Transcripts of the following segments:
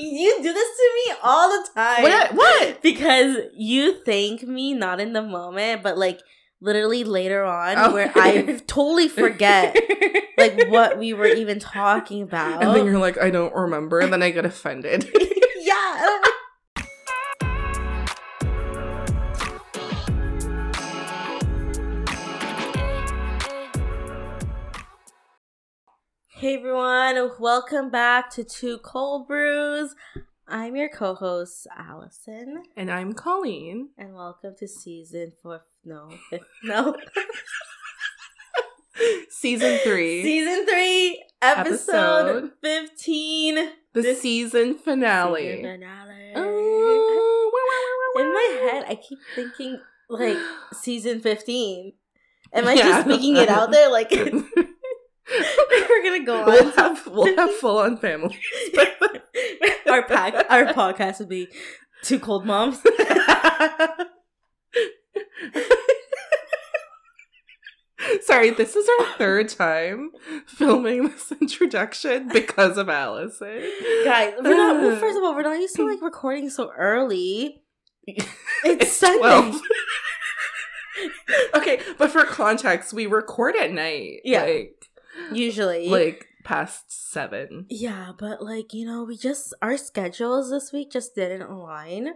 you do this to me all the time. What? What? Because you thank me not in the moment, but like literally later on, Oh. where I totally forget like what we were even talking about. And then you're like, I don't remember, and then I get offended. yeah. Hey everyone, welcome back to Two Cold Brews. I'm your co-host Allison, and I'm Colleen. and welcome to season four. No, fifth, no, Season three. season three, episode, Episode. fifteen. the this- season finale. Season finale. Oh, In my head, I keep thinking like season fifteen. Am I Yeah. just speaking it out there? Like we're gonna go on. we'll have we'll have full on families. our pack, our podcast would be two cold moms. Sorry, this is our third time filming this introduction because of Allison. Guys, we're not. Well, first of all, we're not used to like recording so early. It's, It's Sunday. 12. okay, but for context, we record at night. Yeah. Like, Usually, like past seven. yeah, but like you know, we just our schedules this week just didn't align.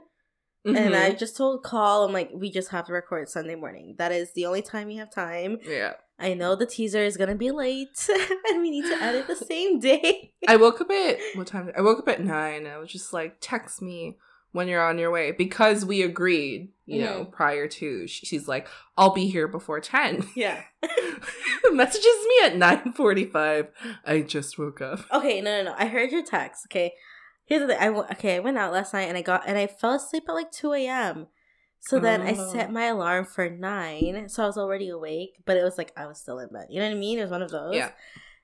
And Mhm. I just told Call, I'm like, we just have to record Sunday morning. That is the only time we have time. yeah. I know the teaser is gonna be late, and we need to edit the same day. I woke up at what time? I woke up at nine. I was just like, text me when you're on your way because we agreed. You know, mm-hmm. prior to she's like, I'll be here before ten. Yeah. Messages me at nine forty five. I just woke up. Okay, no, no, no. I heard your text. Okay, here's the thing. I w- okay. I went out last night and I got and I fell asleep at like two a.m. So then I Oh. set my alarm for nine, so I was already awake, but it was like I was still in bed. You know what I mean? It was one of those. Yeah.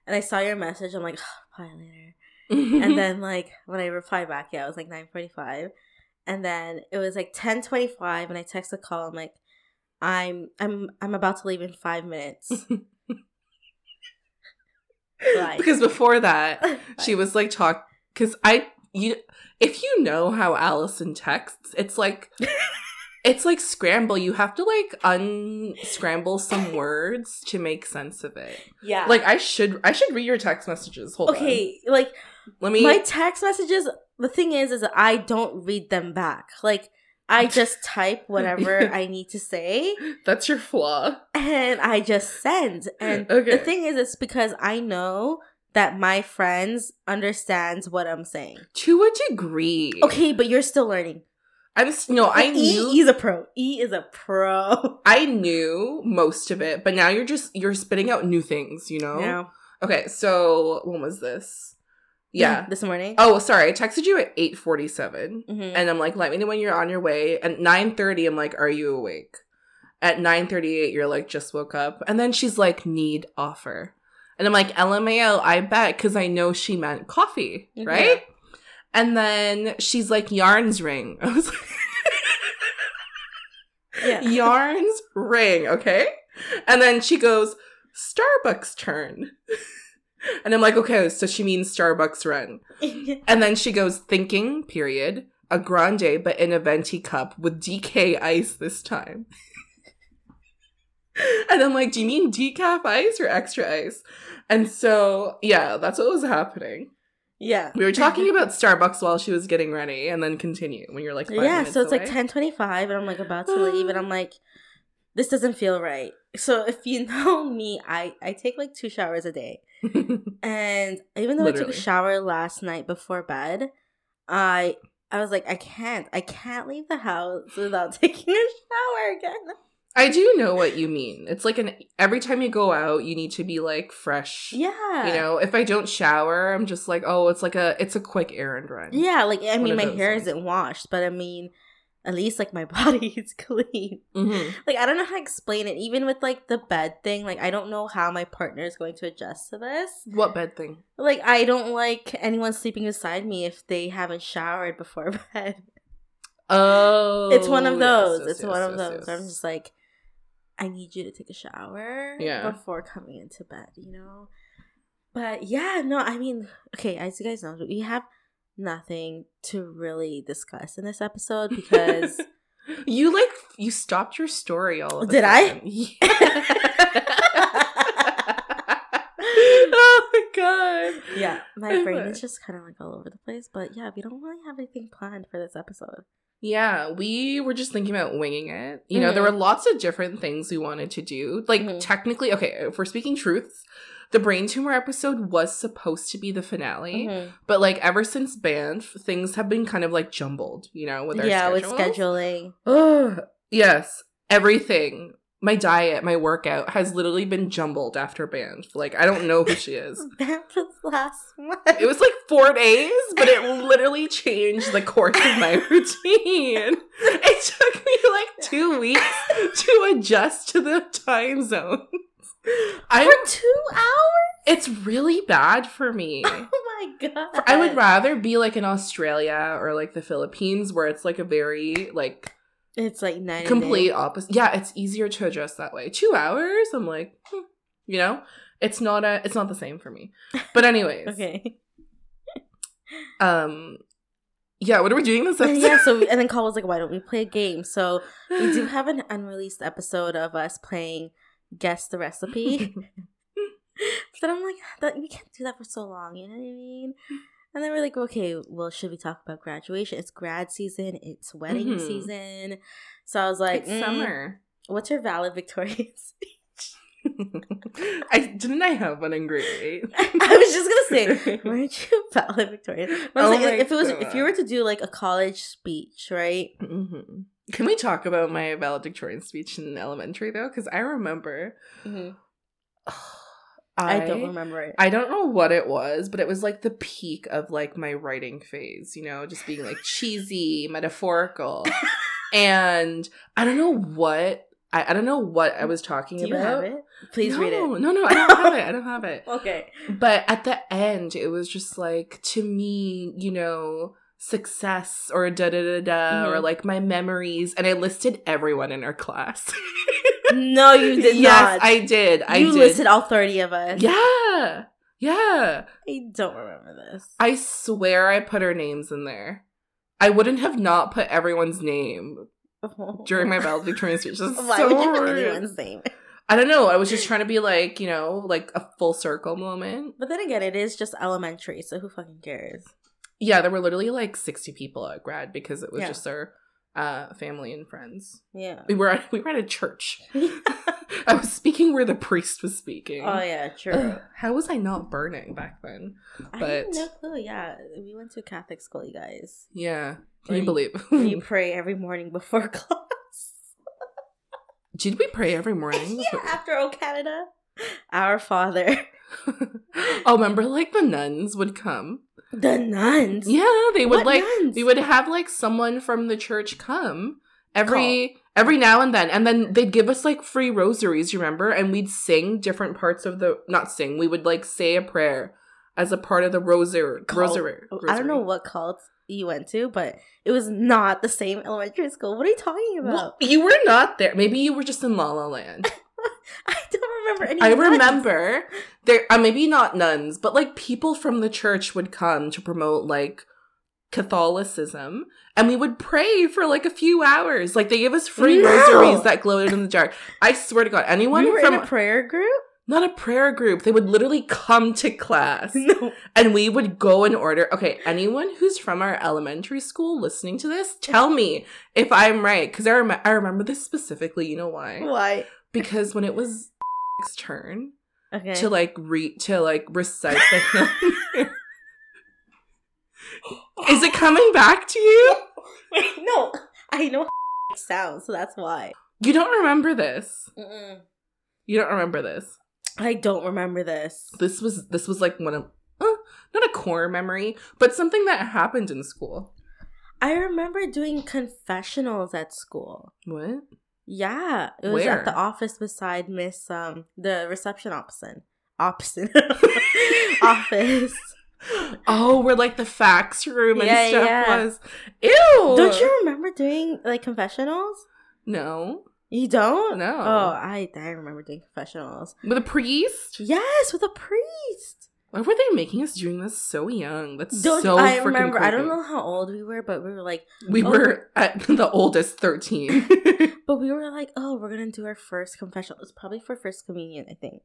And I saw your message. I'm like, probably later. and then like when I replied back, yeah, it was like nine forty five, and then it was like ten twenty five, and I text a call. I'm like, I'm I'm I'm about to leave in five minutes. Bye. because before that, she was like talk because I you if you know how Allison texts, it's like it's like scramble. You have to like unscramble some words to make sense of it. yeah. Like I should I should read your text messages. Hold on. okay, like Let me my text messages. The thing is, is that I don't read them back. Like I just type whatever I need to say, That's your flaw. and I just send. And Okay. the thing is, it's because I know that my friends understands what I'm saying. To a degree. Okay, but you're still learning. I'm no, I E knew is a pro. E is a pro. I knew most of it, but now you're just you're spitting out new things, you know? Yeah. Okay, so when was this? Yeah. This morning. Oh, sorry. I texted you at 8:47 Mhm. and I'm like, "Let me know when you're on your way." At 9:30 I'm like, "Are you awake?" At 9:38 you're like, "Just woke up." And then she's like, "Need offer." And I'm like, "LMAO, I bet cuz I know she meant coffee, Mhm. right?" And then she's like, "Yarns ring." I was like, Yeah. yarns ring, okay? And then she goes, Starbucks turn. And I'm like, okay, so she means Starbucks run. And then she goes, thinking, period, a grande, but in a venti cup with DK ice this time. and I'm like, do you mean decaf ice or extra ice? And so, yeah, that's what was happening. Yeah. We were talking about Starbucks while she was getting ready, and then continue when you're like, yeah so it's like away. 1025 and i'm like about to leave and i'm like this doesn't feel right so if you know me i i take like two showers a day and even though i took a shower last night before bed i i was like i can't i can't leave the house without taking a shower again I do know what you mean. It's like an every time you go out, you need to be like fresh. yeah You know, if I don't shower, I'm just like, oh, it's like a it's a quick errand run. yeah like i mean my hair things. isn't washed but i mean at least like my body is clean hmm like I don't know how to explain it. Even with like the bed thing, like I don't know how my partner is going to adjust to this. What bed thing? Like I don't like anyone sleeping beside me if they haven't showered before bed. Oh, it's one of those. yes, it's yes, one of those. yes. I'm just like, I need you to take a shower Yeah. before coming into bed. You know. But yeah, no, I mean, okay, as you guys know, we have nothing to really discuss in this episode because you like you stopped your story all of Did I? sudden. oh my god. yeah, my brain is just kind of like all over the place. But yeah, we don't really have anything planned for this episode. Yeah, we were just thinking about winging it. You know, there were lots of different things we wanted to do. Like, Mhm. technically, okay, if we're speaking truths, the brain tumor episode was supposed to be the finale. Mhm. But, like, ever since Banff, things have been kind of like jumbled, you know, with our Yeah, with scheduling. Ugh. yes, everything. My diet, my workout has literally been jumbled after Banff. Like, I don't know who she is. That was last month. It was like four days, but it literally changed the course of my routine. It took me like two weeks to adjust to the time zone. I for two hours. it's really bad for me. Oh my god! I would rather be like in Australia or like the Philippines where it's like a very like It's like nine. complete opposite. Yeah, it's easier to adjust that way. Two hours, I'm like, hmm, you know, it's not a, it's not the same for me. But anyways, Okay. um, yeah, what are we doing this episode? yeah. So and then Call was like, "Why don't we play a game?" So we do have an unreleased episode of us playing guess the recipe. but I'm like, that we can't do that for so long. You know what I mean? And then we're like, okay, well, should we talk about graduation? It's grad season. It's wedding Mhm. season. So I was like, mm, summer. What's your valedictorian speech? I didn't I have one in grade eight. I was just gonna say, weren't you valedictorian? But I was Oh like, if it was, if you were to do like a college speech, right? Mhm. Can we talk about my valedictorian speech in elementary though? Because I remember. I, don't remember it. I don't know what it was, but it was like the peak of like my writing phase, you know, just being like cheesy, metaphorical. and I don't know what I, I don't know what I was talking do you about. have it? Please no, read it. No, no, I don't have it. I don't have it. Okay. But at the end, it was just like to me, you know, success or da da da da or Mhm. like my memories, and I listed everyone in our class. No, you did yes, not. I did. I did. you did. listed all thirty of us. yeah, yeah. I don't remember this. I swear I put our names in there. I wouldn't have not put everyone's name during my valedictorian speech. This is Why so would you put anyone's name? I don't know. I was just trying to be like, you know, like a full circle moment. But then again, it is just elementary, so who fucking cares? Yeah, there were literally like 60 people at grad because it was Yeah. just our uh, family and friends. Yeah. We were at, we were at a church. I was speaking where the priest was speaking. oh yeah, true. How was I not burning back then? I but- have no clue. Yeah, we went to Catholic school, you guys. Yeah. Can you you- believe? you pray every morning before class. Did we pray every morning? yeah, after O Canada, our Father, oh, remember like the nuns would come? The nuns. Yeah, they would What like nuns? we would have like someone from the church come every every now and then and then they'd give us like free rosaries, you remember? And we'd sing different parts of the not sing, we would like say a prayer as a part of the rosary Cult. rosary. I don't know what cult you went to, but it was not the same elementary school. What are you talking about? Well, you were not there. Maybe you were just in La La Land. I don't remember any. I nuns. remember there uh, maybe not nuns, but like people from the church would come to promote like Catholicism and we would pray for like a few hours. Like they gave us free No! rosaries that glowed in the dark. I swear to God, anyone We were from in a prayer group. not a prayer group, they would literally come to class No, and we would go in order. Okay, anyone who's from our elementary school listening to this, tell me if I'm right because I, rem- I remember this specifically. You know why? why? Because when it was turn Okay. to like re to like recite the hymn. Is it coming back to you? Wait, no, I know how sounds, so that's why. You don't remember this. Mm-mm. You don't remember this. I don't remember this. This was this was like one of uh, not a core memory, but something that happened in school. I remember doing confessionals at school. What? Yeah, it was at the office beside Miss um the reception opposite opposite office. Oh, where like the fax room and Yeah, stuff yeah. was. Ew. Don't you remember doing like confessionals? No. You don't? No. Oh, I I remember doing confessionals. With a priest? Yes, with a priest. Why were they making us doing this so young? That's Don't so I remember? I don't know how old we were, but we were like, We Oh. were at the oldest 13. but we were like, oh, we're gonna do our first confession. It's probably for first communion, I think.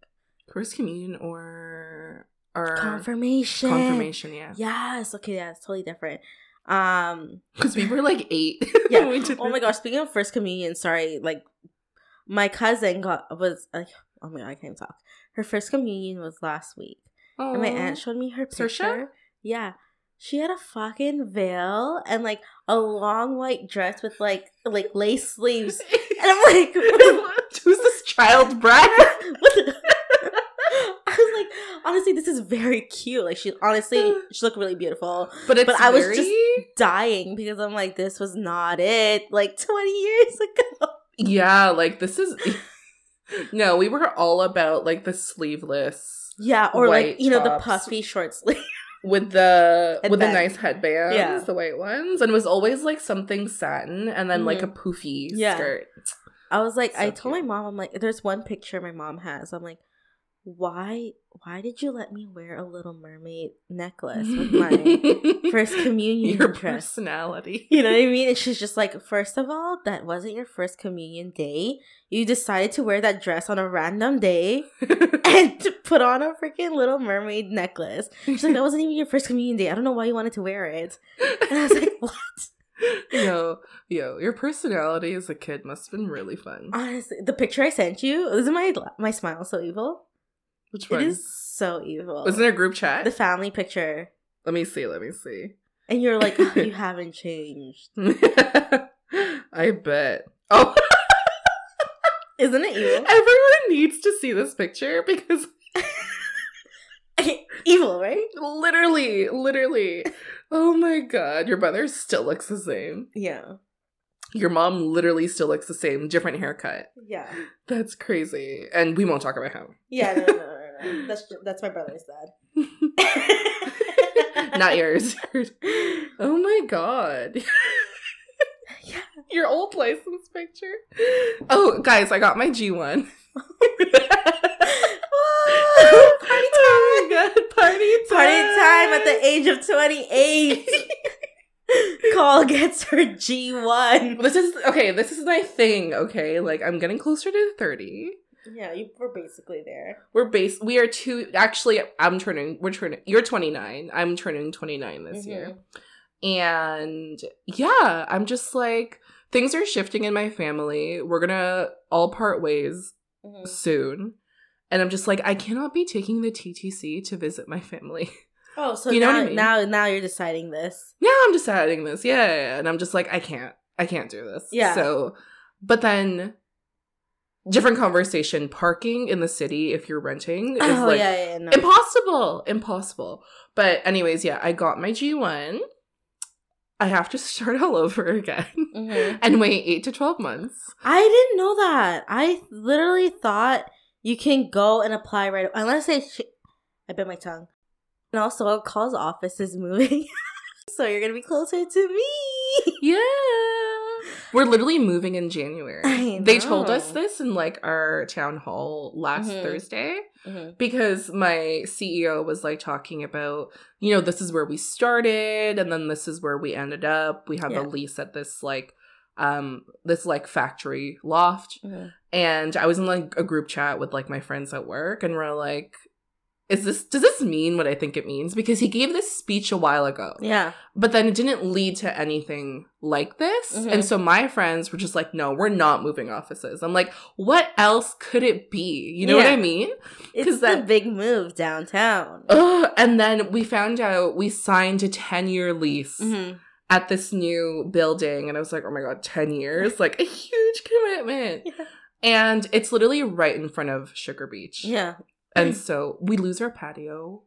First communion or our Confirmation. confirmation, yeah. Yes. Okay. Yeah. It's totally different. Um. Because we were like eight. Yeah. when we did Oh my gosh. Speaking of first communion, sorry. Like, my cousin got was like, oh my god, I can't even talk. Her first communion was last week, and my aunt oh. showed me her picture. Saoirse? Yeah. She had a fucking veil and like a long white dress with like like lace sleeves. And I'm like, Who's this child bride? what the- I was like, honestly, this is very cute. Like she honestly, she looked really beautiful. But it's But I was very- just- Dying because I'm like, this was not it. Like 20 years ago. yeah, like this is no. We were all about like the sleeveless Yeah, or like you know the puffy short sleeve. with the with the nice headbands, Yeah. the white ones, and it was always like something satin and then like a mm-hmm. poofy Yeah. skirt. I was like, So I told cute. my mom, I'm like, there's one picture my mom has. I'm like, why, why did you let me wear a Little Mermaid necklace with my first communion your dress? personality. You know what I mean? And she's just like, first of all, that wasn't your first communion day. You decided to wear that dress on a random day and to put on a freaking Little Mermaid necklace. She's like, that wasn't even your first communion day. I don't know why you wanted to wear it. And I was like, what? yo, yo, your personality as a kid must have been really fun. Honestly, the picture I sent you, isn't my my smile so evil? Which It one? is so evil. Was in a group chat? the family picture? let me see. Let me see. And you're like, "Oh, you haven't changed. I bet. Oh, Isn't it evil? everyone needs to see this picture because evil, right? literally, literally. Oh my god, your brother still looks the same. Yeah. Your mom literally still looks the same, different haircut. Yeah. That's crazy. And we won't talk about him. Yeah, no, no, no. That's that's my brother's dad. Not yours. oh my god. Yeah. Your old license picture. Oh, guys, I got my G1. Whoa, party time! Oh my god, party time. Party time at the age of 28. Call gets her G1. This is okay, this is my thing, okay? Like I'm getting closer to 30. Yeah, you were basically there. We're base we are two actually I'm turning we're turning you're 29. I'm turning 29 this year. And yeah, I'm just like things are shifting in my family. We're going to all part ways Mhm. soon. And I'm just like I cannot be taking the TTC to visit my family. Oh, so You know now, what I mean? now now you're deciding this. now I'm deciding this. Yeah, yeah, yeah. And I'm just like, I can't. I can't do this. Yeah. So, but then different conversation. Parking in the city if you're renting is Oh like yeah, yeah, no. impossible. Impossible. But anyways, yeah, I got my G1. I have to start all over again Mhm. and wait eight to 12 months. I didn't know that. I literally thought you can go and apply right unless they. Sh- I bit my tongue. And also, Call's office is moving, so you're gonna be closer to me. Yeah. We're literally moving in January. I They told us this in like our town hall last Mhm. Thursday. Mhm. because my CEO was like talking about, you know, this is where we started and then this is where we ended up. We have Yeah. a lease at this like um this like factory loft Mhm. and I was in like a group chat with like my friends at work and we're like is this does this mean what I think it means because he gave this speech a while ago Yeah. but then it didn't lead to anything like this. Mhm. And so my friends were just like, no, we're not moving offices. I'm like, what else could it be? You know what I mean? It's the that- big move downtown. Ugh. And then we found out we signed a 10 year lease Mhm. at this new building. And I was like, oh my God, 10 years? Like a huge commitment. Yeah. And it's literally right in front of Sugar Beach. Yeah. And so we lose our patio.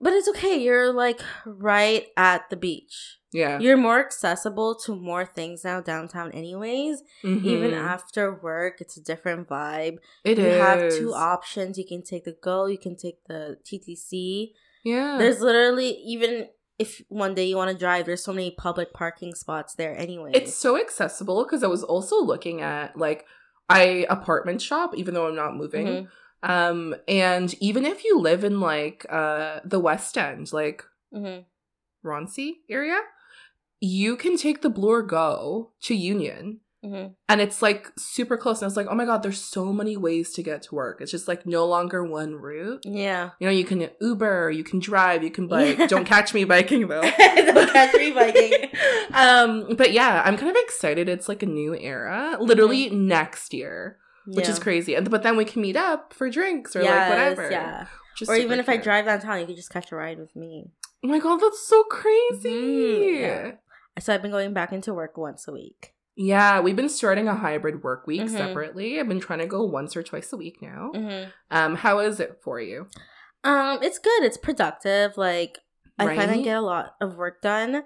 But it's okay. You're like right at the beach. Yeah. You're more accessible to more things now downtown, anyways. Even Mhm. after work, it's a different vibe. It you is. have two options. You can take the Go, you can take the TTC. Yeah. There's literally even if one day you want to drive, there's so many public parking spots there anyway. It's so accessible because I was also looking at like I apartment shop even though I'm not moving. Mhm. Um, and even if you live in like uh the West End, like hmm Roncy area, you can take the Bloor Go to Union. hmm And it's like super close. And I was like, oh my God, there's so many ways to get to work. It's just like no longer one route. Yeah. You know, you can Uber, you can drive, you can bike. Yeah. Don't catch me biking though. Don't catch me biking. um, but yeah, I'm kind of excited. It's like a new era, literally next year, which is crazy. And but then we can meet up for drinks or like whatever. Yeah. is Or even if I drive downtown, you can just catch a ride with me. Oh my god, that's so crazy. Mhm, yeah. So I've been going back into work once a week. Yeah, we've been starting a hybrid work week Mhm. separately. I've been trying to go once or twice a week now. hmm Um, how is it for you? Um, it's good. It's productive. Like I Right? get a lot of work done.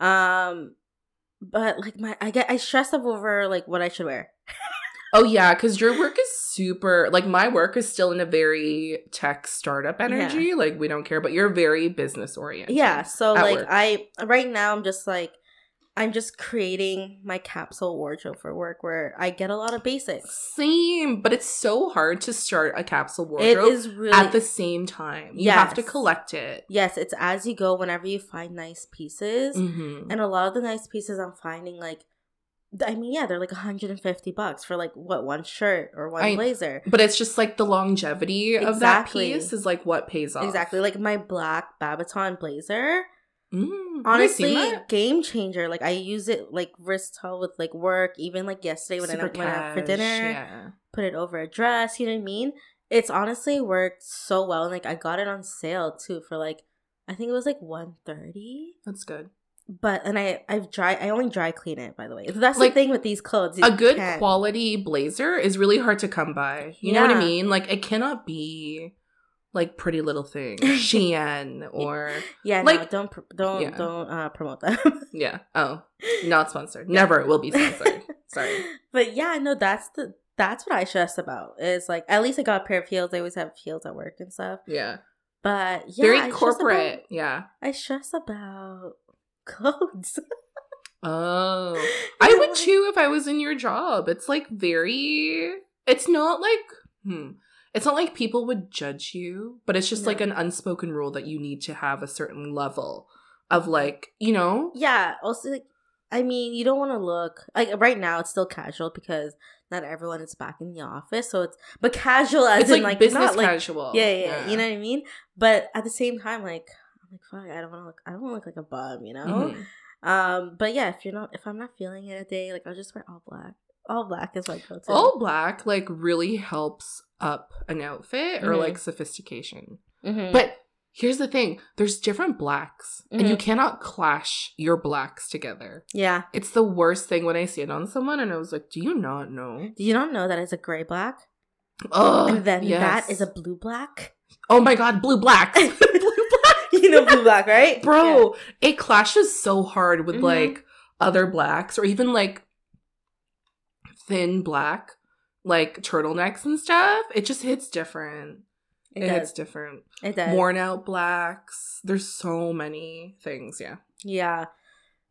Um, but like my I get I stress up over like what I should wear. Oh yeah, because your work is super. Like my work is still in a very tech startup energy. Like we don't care, but you're very business oriented. Yeah. So like work. I right now I'm just like I'm just creating my capsule wardrobe for work where I get a lot of basics. Same, but it's so hard to start a capsule wardrobe is really at the same time. You have to collect it. yes. It's as you go. Whenever you find nice pieces, hmm and a lot of the nice pieces I'm finding like. I mean, yeah, they're like 150 bucks for like what one shirt or one I- blazer. But it's just like the longevity of that piece is like what pays off. Exactly. Like my black Babaton blazer. Mm, Honestly, game changer. Like I use it like versatile with like work. Even like yesterday when I Super went out for dinner, Yeah. put it over a dress. You know what I mean? It's honestly worked so well. And like I got it on sale too for like I think it was like one thirty. That's good. But and I I've dry I only dry clean it by the way. That's Like, the thing with these clothes. a good can't- quality blazer is really hard to come by. You know what I mean? Like it cannot be like Pretty Little Thing, Shein, or Yeah, like- no, don't don't Yeah. don't uh, promote them. yeah. Oh, not sponsored. Never will be sponsored. Sorry. But yeah, no, that's the that's what I stress about. Is like at least I got a pair of heels. I always have heels at work and stuff. Yeah. But yeah, Very corporate. about- yeah. I stress about clothes. Oh. I would like- too if I was in your job. It's like very it's not like hmm. It's not like people would judge you, but it's just like an unspoken rule that you need to have a certain level of like, you know, Yeah. Also, like, I mean, you don't want to look like right now. It's still casual because not everyone is back in the office. So it's but casual as it's in like, like business not, like, casual. Yeah, yeah, yeah, You know what I mean? But at the same time, like I'm like, fuck, I don't want to look. I don't want to look like a bum, you know. Mhm. Um, but yeah, if you're not, if I'm not feeling it a day, like I'll just wear all black. All black is my go-to. All black like really helps up an outfit or Mhm. like sophistication. Mhm. But here's the thing, there's different blacks and you Mhm. cannot clash your blacks together. yeah. It's the worst thing when I see it on someone and I was like, "Do you not know?" Do you not know that it's a gray black, Oh, and then yes. that is a blue black? Oh my god, blue blacks. blue black. you know blue black, right? Bro, it clashes so hard with Mhm. like other blacks or even like thin black, like turtlenecks and stuff. It just hits different. Yeah. It, It, hits different. It does. Worn out blacks. There's so many things. Yeah. Yeah.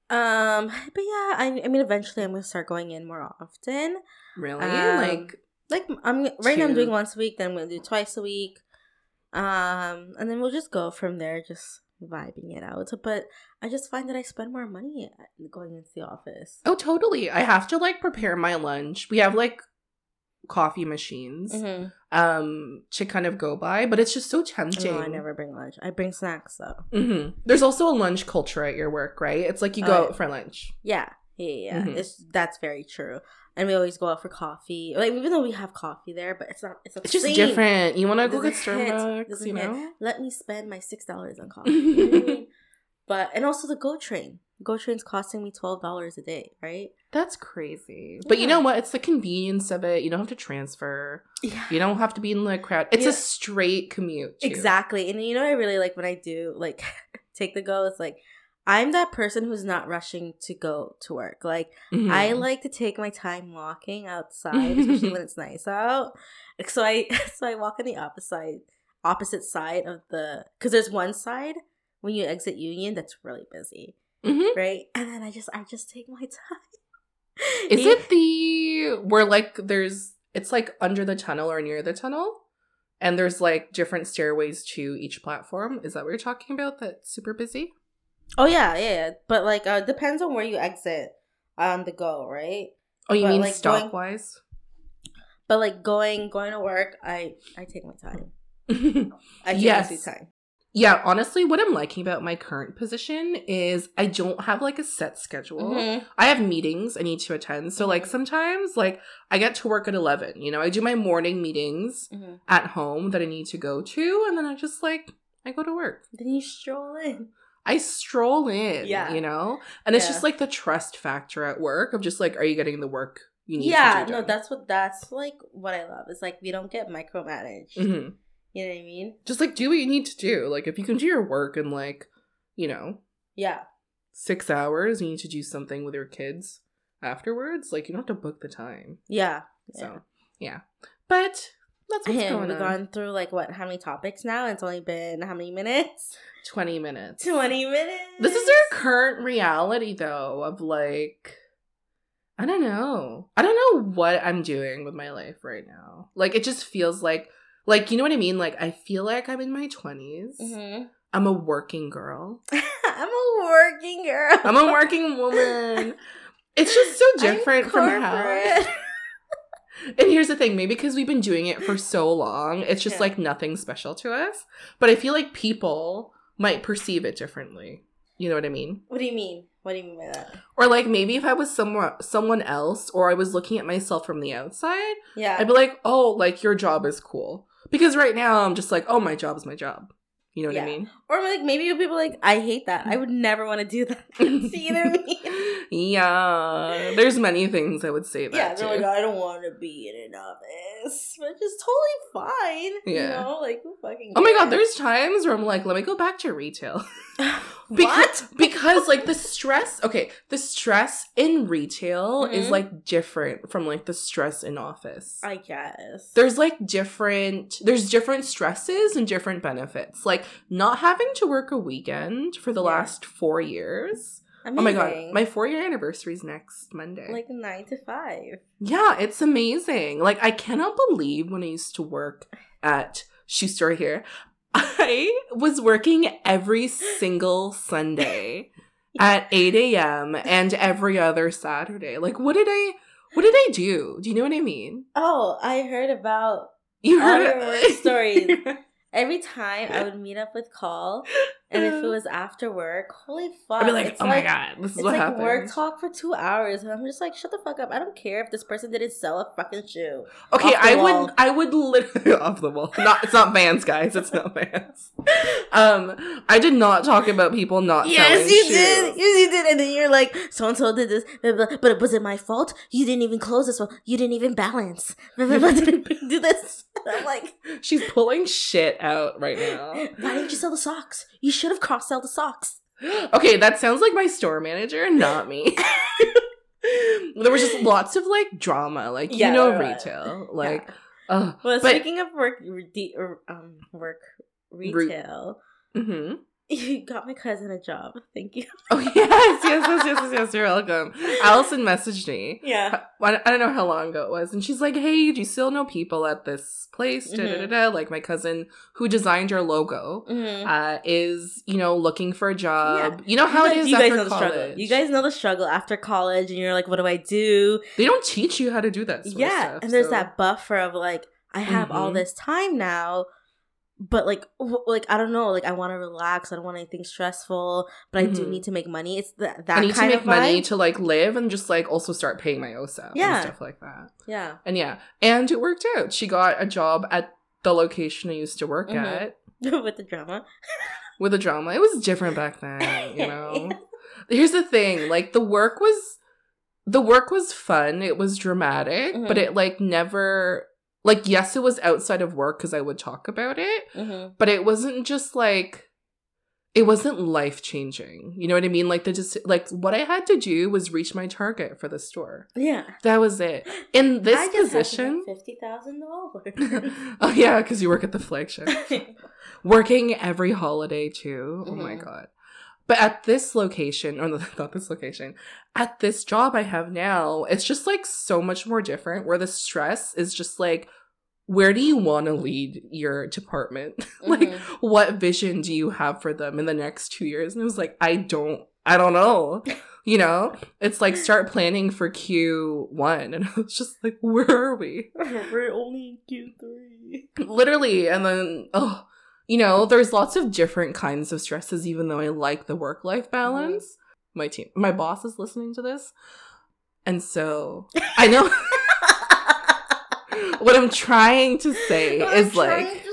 Um, but yeah, I, I mean, eventually I'm gonna start going in more often. Really? Um, like, Like I'm right now, I'm doing once a week. Then I'm gonna do twice a week. Um, and then we'll just go from there, just vibing it out. But I just find that I spend more money going into the office. oh, totally. I have to like prepare my lunch. We have like coffee machines Mhm. um to kind of go by, but it's just so tempting. No, I never bring lunch. I bring snacks though. hmm There's also a lunch culture at your work, right? It's like you Oh, go out for lunch. Yeah, yeah, yeah. Mhm. It's that's very true. And we always go out for coffee. Like even though we have coffee there, but it's not. It's, It's just different. You want to go get hit. Starbucks, you hit. know? Let me spend my six dollars on coffee. You know I mean? But and also the Go Train. Go Train's costing me twelve dollars a day, right? That's crazy. But you know what? It's the convenience of it. You don't have to transfer. Yeah. You don't have to be in the crowd. It's Yeah. a straight commute. too. Exactly. And you know what I really like when I do like take the go, it's like I'm that person who's not rushing to go to work. Like Mhm. I like to take my time walking outside, especially when it's nice out. So I so I walk on the opposite side, opposite side of the because there's one side when you exit Union that's really busy, Mhm. right? And then I just I just take my time. Is it the where like there's it's like under the tunnel or near the tunnel? and there's like different stairways to each platform. Is that what you're talking about? That's super busy. Oh yeah, yeah. But like, uh, depends on where you exit on the go, right? Oh, you But, mean like, stop wise? But like going going to work, I I take my time. I take Yes. my time. yeah, honestly, what I'm liking about my current position is I don't have like a set schedule. Mhm. I have meetings I need to attend. So like Mhm. sometimes like I get to work at 11, you know, I do my morning meetings Mhm. at home that I need to go to and then I just like I go to work. Then you stroll in. I stroll in, Yeah. you know? And it's Yeah. just like the trust factor at work of just like are you getting the work you need Yeah, to do? no, that's what that's like what I love. It's like we don't get micromanaged. Mhm. You know what I mean? Just like do what you need to do. Like if you can do your work in like, you know, Yeah. 6 hours, you need to do something with your kids afterwards, like you don't have to book the time. Yeah. So, yeah. But that's what's Yeah, going we've on. gone through like what? How many topics now? It's only been how many minutes? 20 minutes. Twenty minutes. This is our current reality, though, of like, I don't know. I don't know what I'm doing with my life right now. Like, it just feels like, like, you know what I mean? Like, I feel like I'm in my 20s. hmm I'm a working girl. I'm a working girl. I'm a working woman. It's just so different from how. And here's the thing, maybe because we've been doing it for so long, it's just Yeah. like nothing special to us. But I feel like people might perceive it differently. You know what I mean? What do you mean? What do you mean by that? Or like maybe if I was somewhere someone else or I was looking at myself from the outside, Yeah. I'd be like, "Oh, like your job is cool." Because right now I'm just like, "Oh, my job is my job." You know what I mean? or like maybe people like I hate that. I would never want to do that. you know what I mean? yeah. There's many things I would say that Yeah, they're like, I don't want to be in an office, which is totally fine. Yeah. You know, like who fucking. Oh my god, there's times where I'm like, let me go back to retail. what? Because, because like the stress, okay, the stress in retail is Mhm. like different from like the stress in office. I guess. there's like different there's different stresses and different benefits. Like not having to work a weekend for the Yeah. last 4 years. Amazing. Oh my god, my 4 year anniversary is next Monday. like nine to five. yeah, it's amazing. Like I cannot believe when I used to work at shoe store here. I was working every single Sunday at 8 a.m. and every other Saturday. Like, what did I, what did I do? Do you know what I mean? Oh, I heard about You All heard your work stories. every time I would meet up with Call, and if it was after work, holy fuck! I'd be like, it's oh my god, this is It's what like happened. work talk for two hours, and I'm just like, shut the fuck up. I don't care if this person didn't sell a fucking shoe. Okay, I wall. would I would literally off the wall. Not it's not Vans, guys. It's not Vans. Um, I did not talk about people not Yes, selling you shoes. did. Yes, you did. And then you're like, so and so did this, blah, blah, but it wasn't my fault. You didn't even close this one. You didn't even balance. Blah, blah, blah, didn't do this. I'm like, She's pulling shit out right now. why didn't you sell the socks? You should have cross sell the socks. Okay, that sounds like my store manager, not me. there was just lots of like drama, like Yeah, you know, right, retail, like. Yeah. Uh, Well, But- speaking of work, re- um, work retail, hmm you got my cousin a job. Thank you. Oh yes, yes, yes, yes, yes, yes. You're welcome. Allison messaged me. Yeah. I don't know how long ago it was, and she's like, "Hey, do you still know people at this place?" Da, da, da, Mhm. da. Like my cousin who designed your logo Mm-hmm. uh, is, you know, looking for a job. You know how it guys, you guys after know the college. struggle. You guys know the struggle after college, and you're like, "What do I do?" they don't teach you how to do that. Yeah, and there's that buffer of like, I have all Mhm. this time now, but like, w- like I don't know, like I want to relax. I don't want anything stressful, but I do Mhm. need to make money. It's that that I need to make money to like live and just like also start paying my OSAP Yeah. and stuff like that. yeah, And yeah, and it worked out. She got a job at the location I used to work Mhm. at with the drama. with the drama. It was different back then, you know. Here's the thing, like the work was the work was fun. It was dramatic, but Mhm. it like never like yes, it was outside of work cuz I would talk about it, hmm but it wasn't just like it wasn't life changing. You know what I mean? Like the just like what I had to do was reach my target for the store. Yeah, That was it. In this I position, fifty thousand dollars. oh yeah, because you work at the flagship. Working every holiday too. Oh my Mhm. god. But at this location, or not this location, at this job I have now, it's just like so much more different where the stress is just like where do you want to lead your department? like, Mhm. what vision do you have for them in the next two years? And it was like, I don't, I don't know. You know, it's like start planning for Q1. And I was just like, where are we? We're only in Q3. Literally. And then, oh, you know, there's lots of different kinds of stresses, even though I like the work life balance. My team, my boss is listening to this. And so I know what I'm trying to say is like,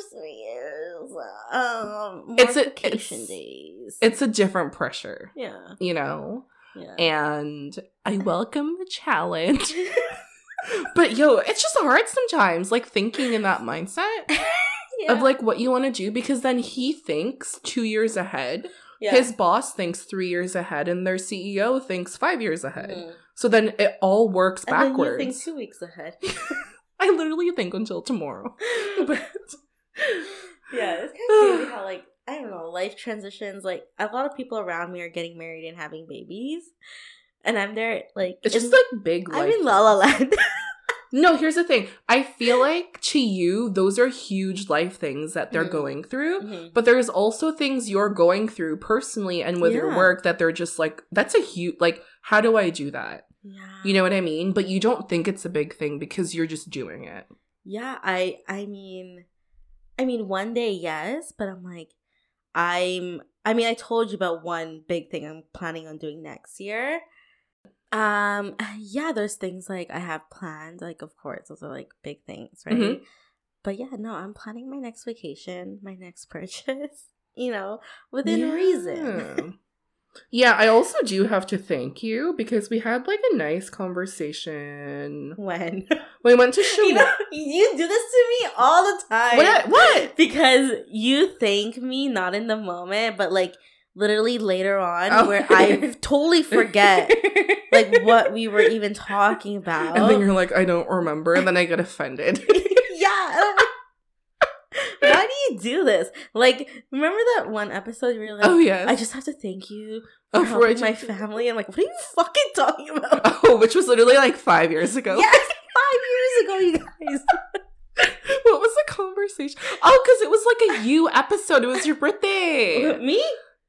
um, It's a- it's- days. it's a different pressure, yeah, you know? yeah. And I welcome the challenge. but yo, it's just hard sometimes, like thinking in that mindset yeah. of like what you want to do because then he thinks two years ahead. yeah. His boss thinks three years ahead, and their CEO thinks five years ahead. Mhm. So then it all works And then backwards. you think two weeks ahead. I literally think until tomorrow. But yeah, it's kind of crazy how like I don't know life transitions. Like a lot of people around me are getting married and having babies, and I'm there like it's just like big. I'm in La La Land. No, here's the thing. I feel like to you, those are huge life things that they're Mhm. going through. Mhm. But there's also things you're going through personally and with your work that they're just like, that's a huge, like, how do I do that? Yeah, You know what I mean? But you don't think it's a big thing because you're just doing it. Yeah, I I mean I mean one day yes, but I'm like I'm I mean I told you about one big thing I'm planning on doing next year. Um yeah, there's things like I have planned, like of course, those are like big things, right? Mhm. But yeah, no, I'm planning my next vacation, my next purchase, you know, within reason. Yeah, I also do have to thank you because we had like a nice conversation. when We went to you know you do this to me all the time. What? What? because you thank me not in the moment but like literally later on Oh. where i totally forget like what we were even talking about And then you're like, I don't remember. And then I get offended. yeah and why do you do this like remember that one episode where you're like oh, yes. i just have to thank you Oh, for for helping my family i'm like what are you fucking talking about Oh, which was literally like five years ago. yes five years ago you guys What was the conversation? Oh, because it was like a you episode. It was your birthday. me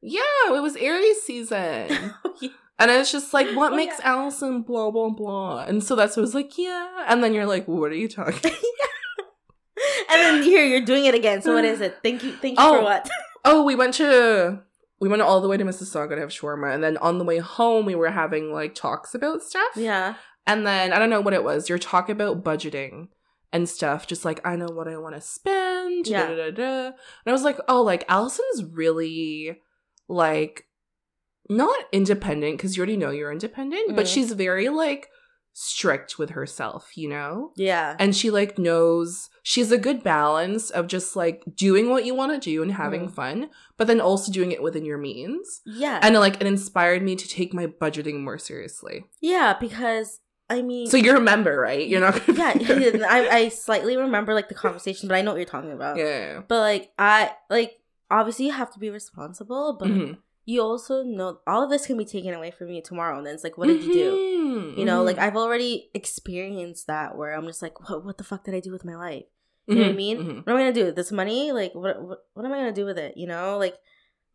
Yeah, it was Aries season. Oh, yeah. And it's just like, what Oh, makes yeah. Allison blah, blah, blah. And so that's what I was like, yeah. And then you're like, what are you talking and then here you're doing it again so what is it thank you thank you Oh. for what Oh, we went to, we went all the way to Mississauga to have shawarma. And then on the way home, we were having like talks about stuff. yeah And then I don't know what it was. You're talking about budgeting and stuff. Just like I know what I want to spend. Yeah. da, da, da. And I was like, oh, like Allison's really like not independent because you already know you're independent, but Mhm. she's very like strict with herself, you know. Yeah. And she like knows she's a good balance of just like doing what you want to do and having Mhm. fun, but then also doing it within your means. Yeah. And like it inspired me to take my budgeting more seriously. yeah, because I mean So you remember, right? You're not Yeah, I, I slightly remember like the conversation, but I know what you're talking about. yeah. But like I like obviously you have to be responsible, but Mhm. you also know all of this can be taken away from you tomorrow and then it's like what did you do? Mhm. You know, like Mhm. I've already experienced that where I'm just like, what what the fuck did I do with my life? You know what I Mhm. mean? What am I gonna do? With this money? Like what, what what am I gonna do with it? You know? Like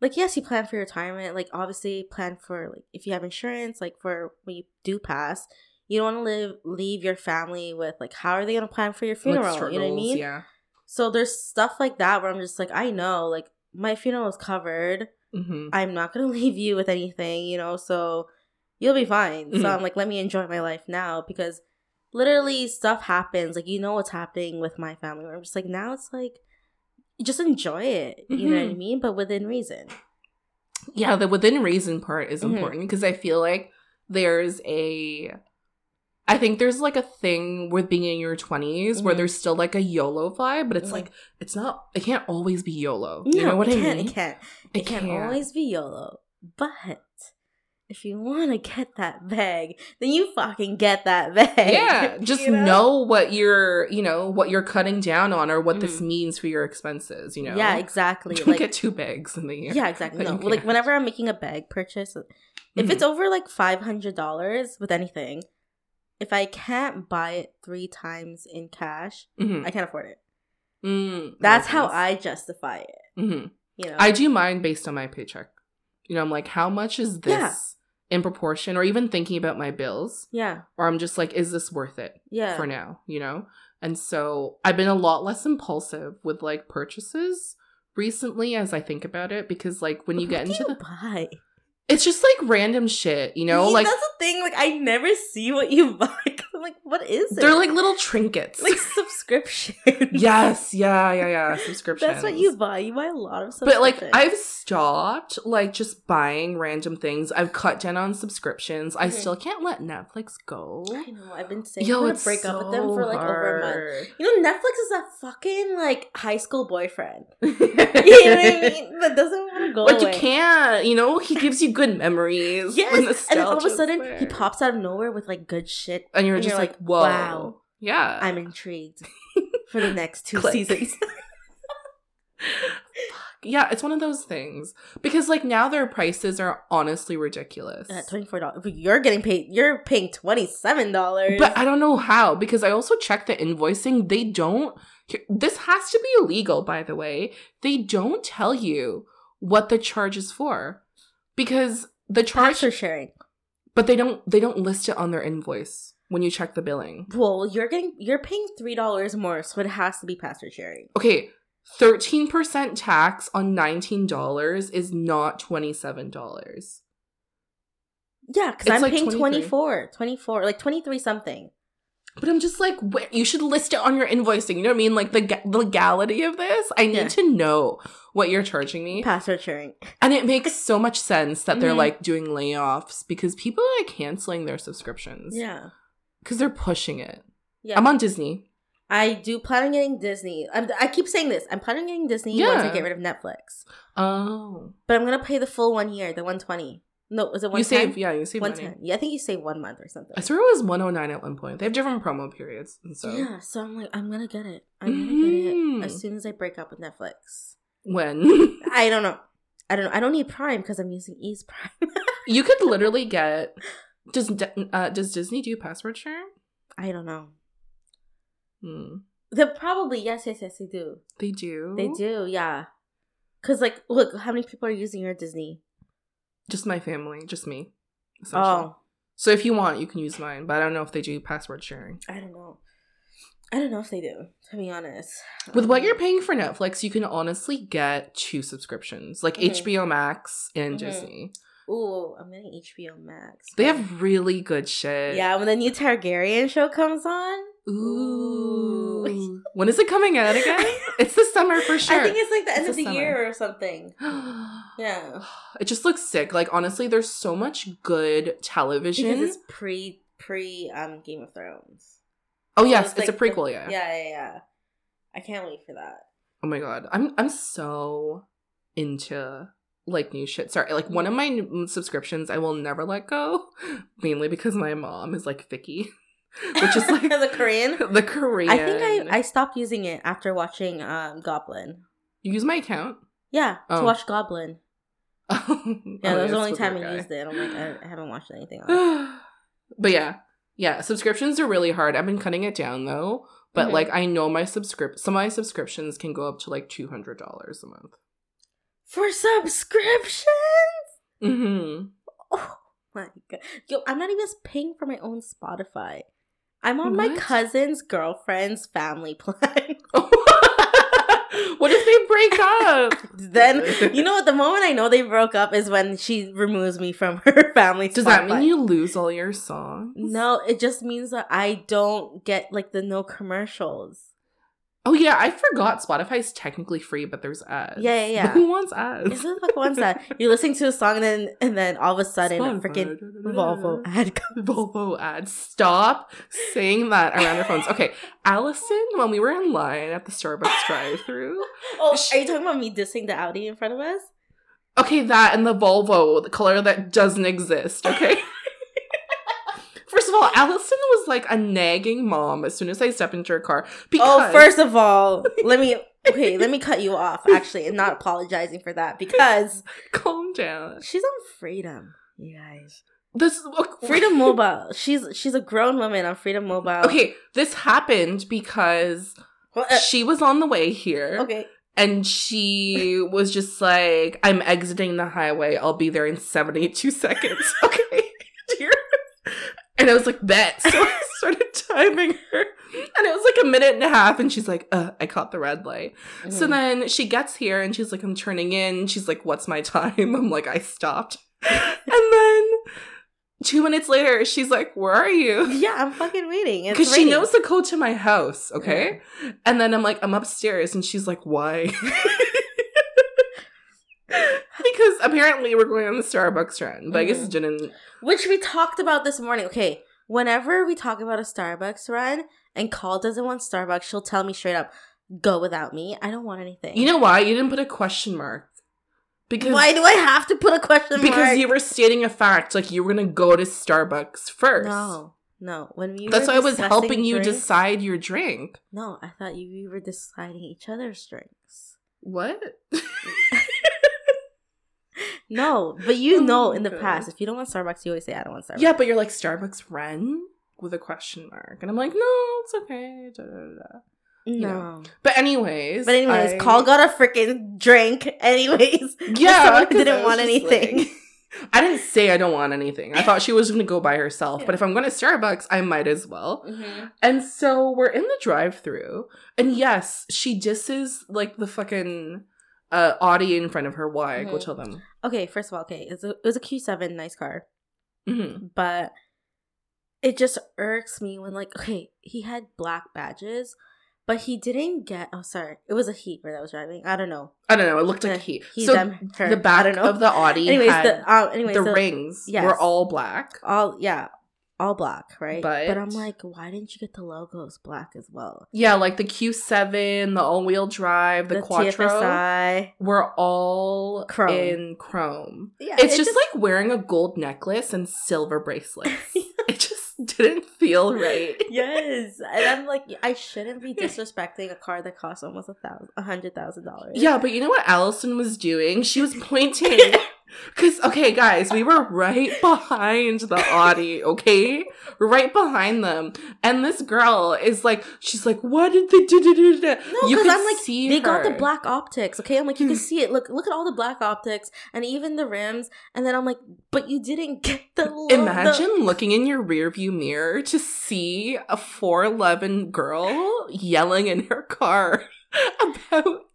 like yes, you plan for your retirement, like obviously plan for like if you have insurance, like for when you do pass, you don't wanna live leave your family with like how are they gonna plan for your Like funeral? you know what I mean? Yeah. So there's stuff like that where I'm just like, I know, like my funeral is covered. hmm I'm not gonna leave you with anything, you know, so you'll be fine. Mhm. So I'm like, let me enjoy my life now because literally stuff happens. Like you know what's happening with my family. I'm just like now it's like just enjoy it. You know what I Mhm. mean? But within reason. Yeah, the within reason part is Mhm. important because I feel like there's a I think there's like a thing with being in your 20s where Mhm. there's still like a YOLO vibe, but it's Mhm. like it's not it can't always be YOLO. you know what it I mean? It can't. It, can't always be YOLO. But if you want to get that bag, then you fucking get that bag. Yeah, just you know? what you're, you know, what you're cutting down on or what this means for your expenses, you know. Mm-hmm. Yeah, exactly. Don't like get two bags in the year. Yeah, exactly. No, like whenever I'm making a bag purchase, if Mhm. it's over like five hundred dollars with anything, if I can't buy it three times in cash, Mhm. I can't afford it. Mm, That's how sense. I justify it. Mhm. You know, I do mine based on my paycheck. You know, I'm like, how much is this Yeah. in proportion, or even thinking about my bills, yeah, or I'm just like, is this worth it yeah. for now? You know, and so I've been a lot less impulsive with like purchases recently as I think about it because like when you What get into you the, buy, it's just like random shit. You know, Yeah, like that's the thing. Like I never see what you buy. I'm like, what is it? they're like little trinkets. like subscription. yes, yeah, yeah, yeah. Subscriptions. That's what you buy. You buy a lot of But like. I've stopped like just buying random things. I've cut down on subscriptions. I Mhm. still can't let Netflix go. I know. I've been saying Yo, I'm gonna break up with them for like over a month. You know, Netflix is that fucking like high school boyfriend. You know what I mean? That doesn't want to go But away. you can't, you know, he gives you good memories. Yes, and then all of a sudden there. he pops out of nowhere with like good shit. and you're just you're like, whoa, wow. yeah. I'm intrigued for the next two Click. seasons. yeah, it's one of those things because like now their prices are honestly ridiculous. At twenty four dollars, you're getting paid. You're paying twenty seven dollars. But I don't know how because I also checked the invoicing. They don't. This has to be illegal, by the way. They don't tell you what the charge is for because the charge, password sharing. but they don't. They don't list it on their invoice when you check the billing. Well, you're getting you're paying three dollars more, so it has to be password sharing. Okay, thirteen percent tax on nineteen dollars is not twenty seven dollars. Yeah, because I'm like paying 23. 24, 24, like twenty three something. But I'm just like, where, you should list it on your invoicing. You know what I mean? Like the ga- legality of this. I need Yeah. to know what you're charging me. Pastor sharing. And it makes so much sense that they're Mhm. like doing layoffs because people are like canceling their subscriptions. Yeah, Because they're pushing it. yeah. I'm on Disney. I do plan on getting Disney. I'm, I keep saying this. I'm planning on getting Disney once I get rid of Netflix. Oh. But I'm gonna pay the full one year, the one twenty. No, was it one You save, yeah, you save One money. Yeah, I think you save one month or something. I swear it was 109 at one point. They have different promo periods. And so Yeah, so I'm like, I'm gonna get it. I'm gonna get it mm-hmm. as soon as I break up with Netflix. when I don't know. I don't know. I don't need Prime because I'm using E's Prime. you could literally get does uh, does Disney do password sharing? I don't know. Hmm. They probably yes, yes, yes. They do. They do. They do. Yeah. Cause like, look, how many people are using your Disney? Just my family, just me. Oh, So if you want, you can use mine, but I don't know if they do password sharing. I don't know. I don't know if they do. To be honest, With what Um, you're paying for Netflix, you can honestly get two subscriptions, like Mhm. HBO Max and Mhm. Disney. Ooh, I'm getting HBO Max. They have really good shit. Yeah, when the new Targaryen show comes on. Ooh. Ooh. when is it coming out again? it's the summer for sure. I think it's like the end It's of the summer. year or something. Yeah. It just looks sick. Like honestly, there's so much good television. Because it's pre pre um Game of Thrones. oh So yes, it's, a like prequel. the- yeah. Yeah, yeah, yeah. I can't wait for that. Oh my god, I'm I'm so into like new shit. Sorry, like one of my subscriptions I will never let go, mainly because my mom is like Viki, which is like the Korean. the Korean. I think I I stopped using it after watching um Goblin. you use my account. Yeah, Oh. to watch Goblin. yeah, Yeah, that was the only time I used it. I'm like, I, I haven't watched anything else. but yeah, yeah, subscriptions are really hard. I've been cutting it down though. But Mhm. like I know my subscript some of my subscriptions can go up to like two hundred dollars a month. For subscriptions? Mm-hmm. Oh my god. Yo, I'm not even paying for my own Spotify. I'm on my cousin's girlfriend's family plan. what if they break up? then you know what the moment I know they broke up is when she removes me from her family. Does that mean you lose all your songs? No, it just means that I don't get like the no commercials. Oh yeah, I forgot Spotify's technically free, but there's ads. Yeah, yeah, yeah. But who wants ads? Is the ones that you're listening to a song and then and then all of a sudden a freaking Volvo ad comes? Volvo ad. Stop saying that around our phones. Okay, Allison, when we were in line at the Starbucks drive-through. Oh, are you talking about me dissing the Audi in front of us? Okay, that and the Volvo, the color that doesn't exist. Okay. First of all, Allison was like a nagging mom as soon as I stepped into her car. Because Oh, first of all, let me okay, let me cut you off actually and not apologizing for that because calm down. she's on freedom, you guys. this Freedom Mobile. She's she's a grown woman on Freedom Mobile. Okay, this happened because Well, uh, she was on the way here. okay. And she was just like, I'm exiting the highway. I'll be there in 72 seconds. Okay. Dear. And I was like, bet. So I started timing her. And it was like a minute and a half. And she's like, uh, I caught the red light. So Mhm. then she gets here and she's like, I'm turning in. She's like, What's my time? I'm like, I stopped. and then two minutes later, she's like, Where are you? yeah, I'm fucking waiting. Because she knows the code to my house, okay? And then I'm like, I'm upstairs, and she's like, why? because apparently we're going on the Starbucks run, but I guess mm-hmm. it didn't. Which we talked about this morning. Okay, whenever we talk about a Starbucks run and Call doesn't want Starbucks, she'll tell me straight up, go without me. I don't want anything. You know why? You didn't put a question mark. Because why do I have to put a question mark? because you were stating a fact, like you were gonna go to Starbucks first. No, no. When we That's why I was helping you drinks- decide your drink. No, I thought you we were deciding each other's drinks. What? No, but you Oh know in the past, if you don't want Starbucks, you always say I don't want Starbucks. yeah, but you're like Starbucks run with a question mark, and I'm like, no, it's okay. da, da, da, no. know. But anyways, But anyways, I- Call got a freaking drink. Anyways, Yeah, didn't want anything. like- I didn't say I don't want anything. I thought she was going to go by herself. But if I'm going to Starbucks, I might as well. Mm-hmm. And so we're in the drive-through, and yes, she disses like the fucking uh Audi in front of her. Why? Go Mhm. tell them. Okay, first of all, okay, it's a, it was a Q7, nice car, hmm but it just irks me when like, okay, he had black badges, but he didn't get. Oh, sorry, it was a heat where that was driving. I don't know. I don't know. It looked Yeah, like he. he, so them, her, the back of the Audi anyways, had the um, anyways, the, the, rings yes. were all black. all yeah, all black, right? But- but I'm like, why didn't you get the logos black as well? Yeah, like the Q7, the all-wheel drive, the, Quattro TFSI. were all Chrome. in chrome. Yeah, It's it just, like wearing a gold necklace and silver bracelets. it just didn't feel right. yes, and I'm like, I shouldn't be disrespecting a car that costs almost a thousand, a hundred thousand dollars. Yeah, but you know what Allison was doing? She was pointing. Because, okay, guys, we were right behind the Audi, okay? Right behind them. And this girl is like, she's like, what did they do? do, do, do?" No, because I'm like, see they got the black optics. Okay, I'm like, you can see it. Look, look at all the black optics, and even the rims. And then I'm like, but you didn't get the. lo- Imagine looking in your rearview mirror to see a 4'11 girl yelling in her car about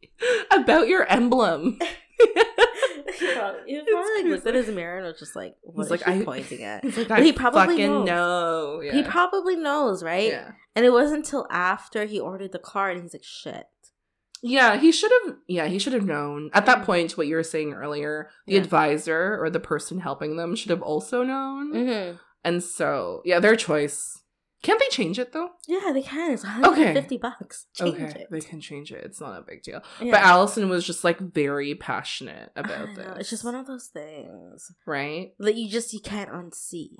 about your emblem. He probably, he probably looked at his mirror and was just like, "What like, I- pointing at?" Like, But he probably knows. know. He probably knows, right? yeah. And it wasn't until after he ordered the car and he's like, "Shit." Yeah, he should have. Yeah, he should have known at that point. What you were saying earlier, the Yeah. advisor or the person helping them should have also known. Mm-hmm. And so, yeah, their choice. Can't they change it though? Yeah, they can. It's 150 bucks. Change okay, it. they can change it. It's not a big deal. Yeah. But Allison was just like very passionate about this. It's just one of those things right. that you just you can't unsee.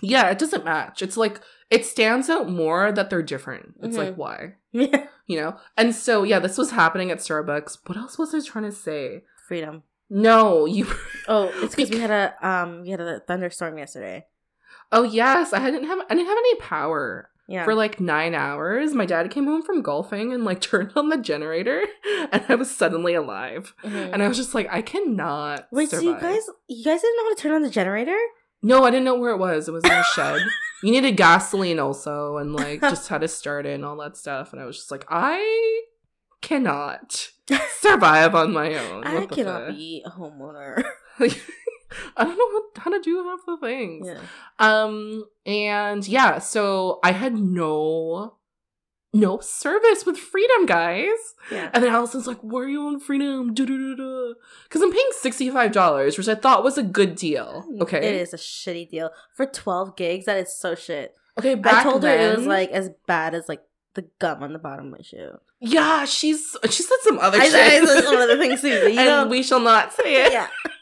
Yeah, it doesn't match. It's like it stands out more that they're different. It's like Mhm. why, Yeah. you know? And so yeah, this was happening at Starbucks. What else was I trying to say? Freedom. No, you. Oh, it's because we had a um we had a thunderstorm yesterday. Oh yes, I didn't have I didn't have any power Yeah. for like nine hours. My dad came home from golfing and like turned on the generator, and I was suddenly alive. Mhm. And I was just like, I cannot. Wait, so you guys you guys didn't know how to turn on the generator? No, I didn't know where it was. It was in a shed. You needed gasoline also, and like just how to start it and all that stuff. And I was just like, I cannot survive on my own. I What cannot fuck? be a homeowner. I don't know how to do half the things. yeah. Um, and yeah, so I had no no service with Freedom, guys. Yeah. And then Allison's like, "Why are you on Freedom?" Because I'm paying sixty five dollars, which I thought was a good deal. Okay, It is a shitty deal. For 12 gigs, that is so shit. Okay, I told her it was like as bad as like the gum on the bottom of my shoe. yeah, she's she said some other I shit. I said some other things too, you and know- we shall not say it. Yeah.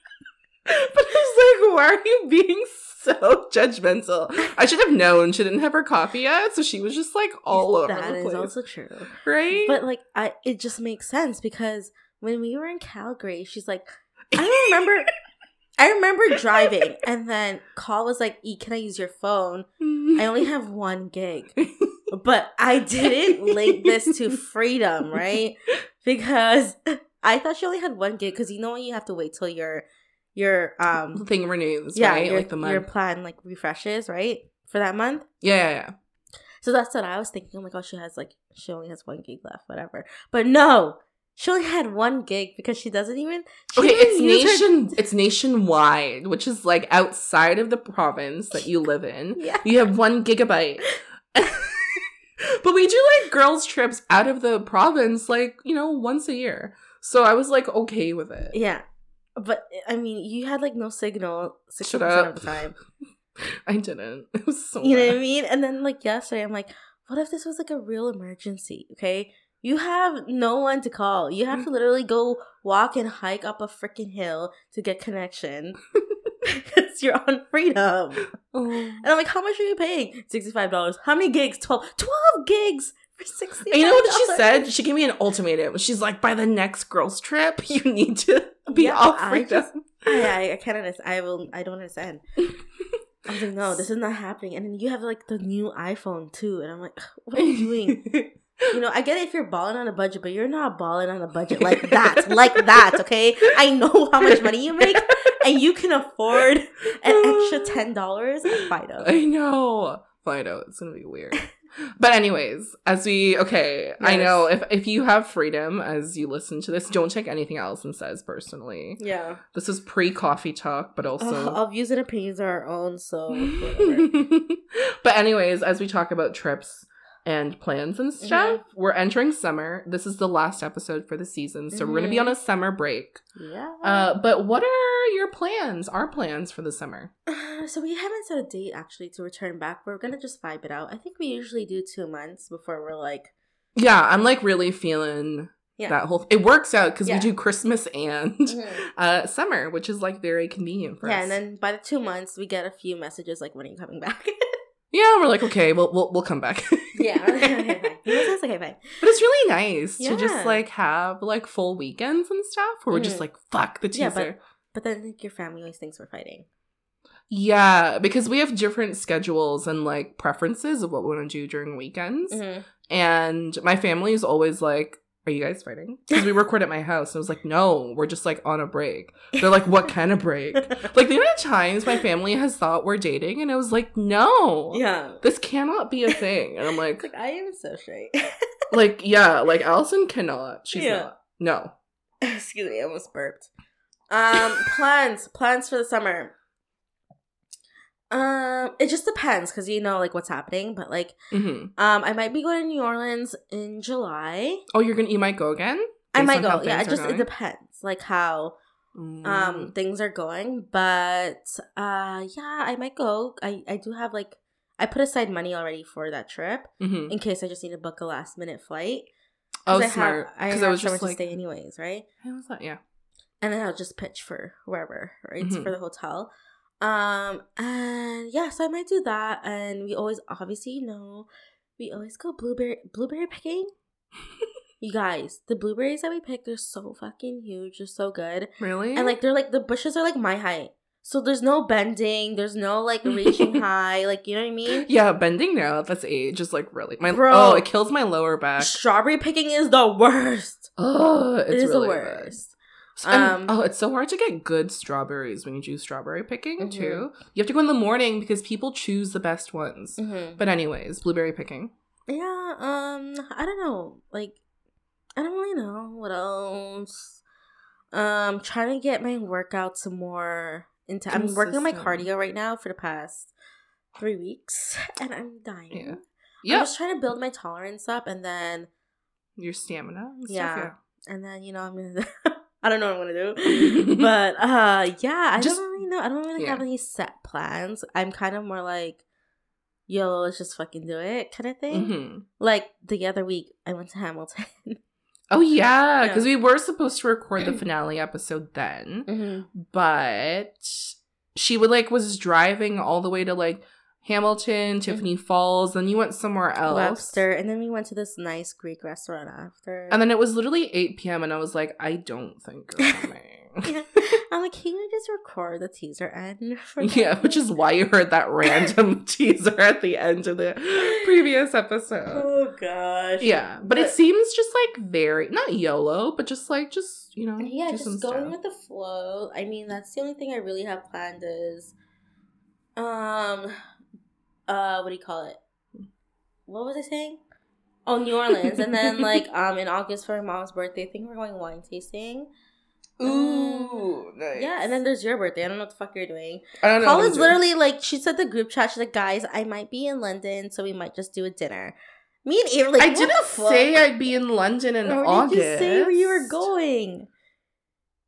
But I was like, why are you being so judgmental? I should have known she didn't have her coffee yet, so she was just like all over That the is place, also true. right? But like I it just makes sense because when we were in Calgary, she's like I don't remember I remember driving, and then call was like, "E, can I use your phone? I only have one gig." But I didn't link this to freedom, right? Because I thought she only had one gig. Because you know when you have to wait till your your um thing renews, yeah right? your, like the month. your plan like refreshes, right, for that month. yeah, yeah, yeah. So that's what I was thinking. Oh my gosh, she has like she only has one gig left, whatever. But no, she only had one gig because she doesn't even. She Okay, it's use her- nation. It's nationwide, which is like outside of the province that you live in. Yeah. You have one gigabyte. but we do like girls' trips out of the province, like you know, once a year. So I was like okay with it. Yeah, but I mean, you had like no signal sixty percent of the time. I didn't. It was so. You know what I mean? And then like yesterday, I'm like, what if this was like a real emergency? Okay, you have no one to call. You have to literally go walk and hike up a freaking hill to get connection because you're on freedom. Oh. And I'm like, how much are you paying? $65. How many gigs? 12. 12 gigs for 60 you know what she said? She gave me an ultimatum. She's like, by the next girls' trip, you need to be Yeah, off I freedom. I, I, I can't understand. I will. I don't understand. I was like, no, this is not happening. And then you have like the new iPhone too, and I'm like, what are you doing? You know, I get it if you're balling on a budget, but you're not balling on a budget like that, like that. Okay, I know how much money you make, and you can afford an extra ten dollars at Fido. I know. Fido, it's gonna be weird. But anyways, as we okay, I know if if you have freedom as you listen to this, don't take anything Allison says personally. Yeah. This is pre coffee talk, but also our views and opinions are our own, so whatever. but anyways, as we talk about trips and plans and Mm-hmm. stuff, we're entering summer. This is the last episode for the season, so we're gonna be on a summer break. yeah. Uh, but what are your plans? Our plans for the summer? Uh, so we haven't set a date actually to return back. We're gonna just vibe it out. I think we usually do two months before we're like, Yeah, I'm like really feeling Yeah. that whole. It works out because Yeah. we do Christmas and uh summer, which is like very convenient for yeah. us. And then by the two months, we get a few messages like, "When are you coming back?" yeah, we're like, okay, we'll we'll, we'll come back. yeah. okay, fine. You okay, fine. But it's really nice to just like have like full weekends and stuff where we're just Mhm. like, fuck the Yeah, teaser. but- But then like, your family always thinks we're fighting. Yeah, because we have different schedules and like preferences of what we want to do during weekends. Mhm. And my family is always like, Are you guys fighting? Because we record at my house. And I was like, No, we're just like on a break. They're like, What kind of break? Like the amount of times my family has thought we're dating, and I was like, No, yeah. this cannot be a thing. And I'm like, like I am so straight. like, yeah, like Allison cannot. She's Yeah. not. No. Excuse me, I almost burped. Um, plans, plans for the summer. Um, it just depends because you know like what's happening, but like hmm um, I might be going to New Orleans in July. Oh, you're gonna you might go again? I might go. Yeah, it just it depends like how Mm. um things are going but uh yeah i might go i i do have like i put aside money already for that trip Mhm. in case i just need to book a last minute flight Oh, I smart. i Because have I was just like, to stay anyways right how was that? Yeah. And then i'll just pitch for wherever right Mhm. for the hotel um and yeah so i might do that and we always obviously you know we always go blueberry blueberry picking you guys the blueberries that we pick they're so fucking huge they're so good Really? and like they're like the bushes are like my height so there's no bending there's no like reaching high like you know what i mean yeah, bending now at this age is like really my Bro. oh, it kills my lower back. strawberry picking is the worst Oh, it's it is really the worst Um, oh, it's so hard to get good strawberries when you do strawberry picking Mhm. too. You have to go in the morning because people choose the best ones. Mhm. But anyways, blueberry picking. yeah um i don't know like i don't really know what else um trying to get my workout some more into i'm working on my cardio right now for the past three weeks and i'm dying Yeah. i'm just trying to build my tolerance up and then your stamina. And Yeah. Stuff, and then you know I'm gonna. I don't know what I'm gonna do, but uh, yeah, I Just- don't really know. I don't really have any set plans. I'm kind of more like, yo, let's just fucking do it, kind of thing. hmm Like the other week, I went to Hamilton. Oh yeah, Yeah. because we were supposed to record the finale episode then, mm-hmm. but she would like was driving all the way to like Hamilton, Tiffany Falls, then you went somewhere else. Webster, and then we went to this nice Greek restaurant after. And then it was literally 8 p.m. and I was like, I don't think you're coming. Yeah. I'm like, can you just record the teaser end? Yeah, which is why you heard that random teaser at the end of the previous episode. Oh gosh. Yeah, but, it seems just like very not YOLO, but just like just you know, Yeah, just going stuff. with the flow. I mean, that's the only thing I really have planned is, um, uh, what do you call it? What was I saying? Oh, New Orleans, and then like um in August for my mom's birthday, I think we're going wine tasting. Ooh, nice. Yeah, and then there's your birthday. I don't know what the fuck you're doing. I don't know. what I'm Colin's doing. literally like she said the group chat. She's like, guys, I might be in London, so we might just do a dinner. Me and Avery, like, I didn't say I'd be in London in August. did you say where you were going?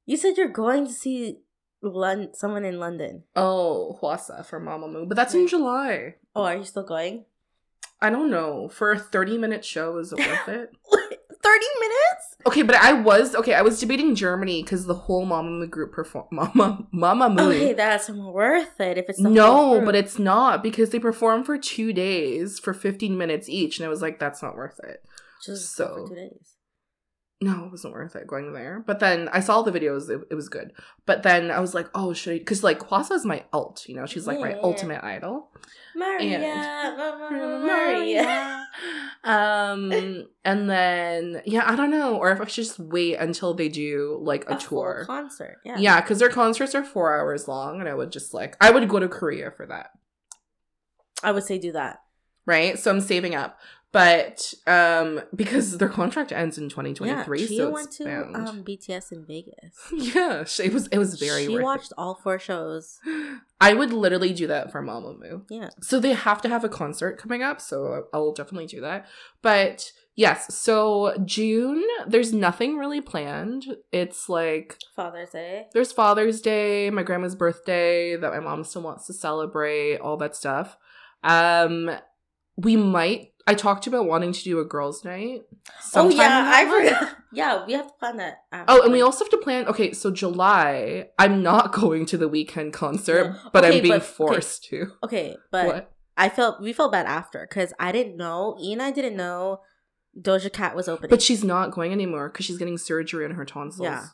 You said you're going to see Lon- someone in London. Oh, Hwasa for Mamamoo, but that's in July. Oh, are you still going? I don't know. For a 30 minute show, is it worth it? 30 minutes? Okay, but I was okay. I was debating Germany because the whole Mamamoo group perform Mama Mamamoo. Okay, that's worth it if it's no, but it's not because they perform for two days for 15 minutes each, and I was like, that's not worth it. just so- for two days. No, it wasn't worth it going there. But then I saw the videos; it, it was good. But then I was like, oh, should I? Because like Hwasa is my alt, you know, she's like my Yeah. ultimate idol. Maria, And- Maria. um, and then yeah, I don't know, or if I should just wait until they do like a, full tour. concert. Yeah. Yeah, because their concerts are four hours long, and I would just like I would go to Korea for that, I would say do that. right? So I'm saving up, but um, because their contract ends in Yeah, 2023, Chia so went to um, BTS in Vegas. yeah, sh- it was it was very. she worth it. watched all four shows. I would literally do that for Mamamoo. Yeah. So they have to have a concert coming up, so I'll definitely do that. But yes, so June, there's nothing really planned. It's like Father's Day. there's Father's Day, my grandma's birthday that my mom still wants to celebrate, all that stuff. Um we might I talked about wanting to do a girls' night. Oh yeah, I forgot. Yeah, we have to plan that. Oh, and we also have to plan. Okay, so July, I'm not going to the Weeknd concert, Yeah. but Okay, I'm being but- okay. forced to. Okay, but what? I felt we felt bad after because I didn't know. Ian, and I didn't know Doja Cat was opening. But she's not going anymore because she's getting surgery on her tonsils. Yeah.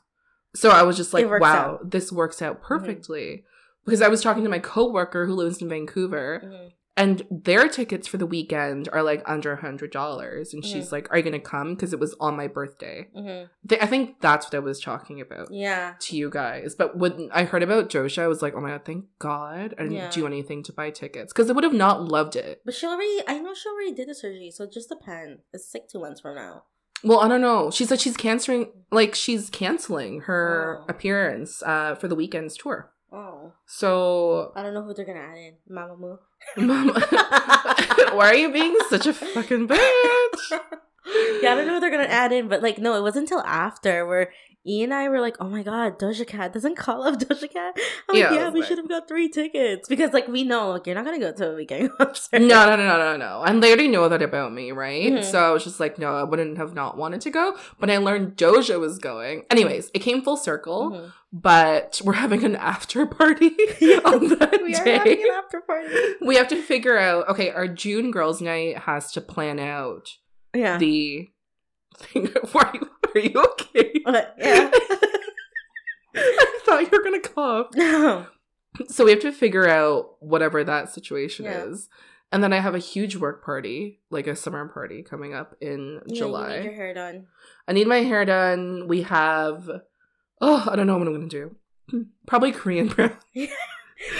So I was just like, wow, out. Mm-hmm. this works out perfectly. Because I was talking to my coworker who lives in Vancouver, Mhm. And their tickets for the Weeknd are like under a hundred dollars. And she's like, "Are you gonna come?" Because it was on my birthday. Mhm. Th- I think that's what I was talking about Yeah. to you guys. But when I heard about Doja, I was like, "Oh my god, thank God!" I didn't Yeah. do anything to buy tickets because I would have not loved it. But she already, I know she already did the surgery, so it just depends. It's like two months from now. Well, I don't know. She said she's canceling, like she's canceling her Oh. appearance uh, for the Weeknd's tour. Oh. So, I don't know who they're gonna add in. Mamamoo. Mama, why are you being such a fucking bitch? yeah, I don't know who they're gonna add in, but like, no, it wasn't until after where Ian and I were like, "Oh my god, Doja Cat doesn't call up Doja Cat." I'm Yeah, like, "Yeah, we should have got three tickets because like we know like you're not gonna go to a Weeknd concert." No, no, no, no, no, no. And they already know that about me, right? Mhm. So I was just like, no, I wouldn't have not wanted to go. But I learned Doja was going. Anyways, it came full circle, Mhm. but we're having an after party on that we are day. having an after party. we have to figure out, okay, our June girls' night has to plan out Yeah. the thing. Are you, are you okay? But, yeah. I thought you were gonna cough. No. So we have to figure out whatever that situation Yeah. is. And then I have a huge work party, like a summer party coming up in Yeah, July. You need your hair done. I need my hair done. We have oh, I don't know what I'm gonna do. Probably Korean brown.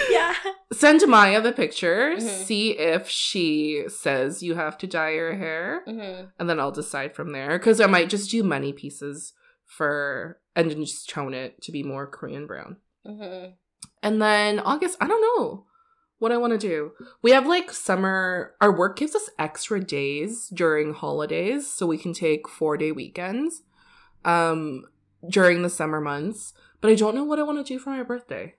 Yeah. Send Maya the picture, Mhm. see if she says you have to dye your hair, hmm and then I'll decide from there. Because I might just do money pieces for and just tone it to be more Korean brown. hmm And then August, I don't know what I want to do. We have like summer, our work gives us extra days during holidays, so we can take four day weekends um, during the summer months. But I don't know what I want to do for my birthday.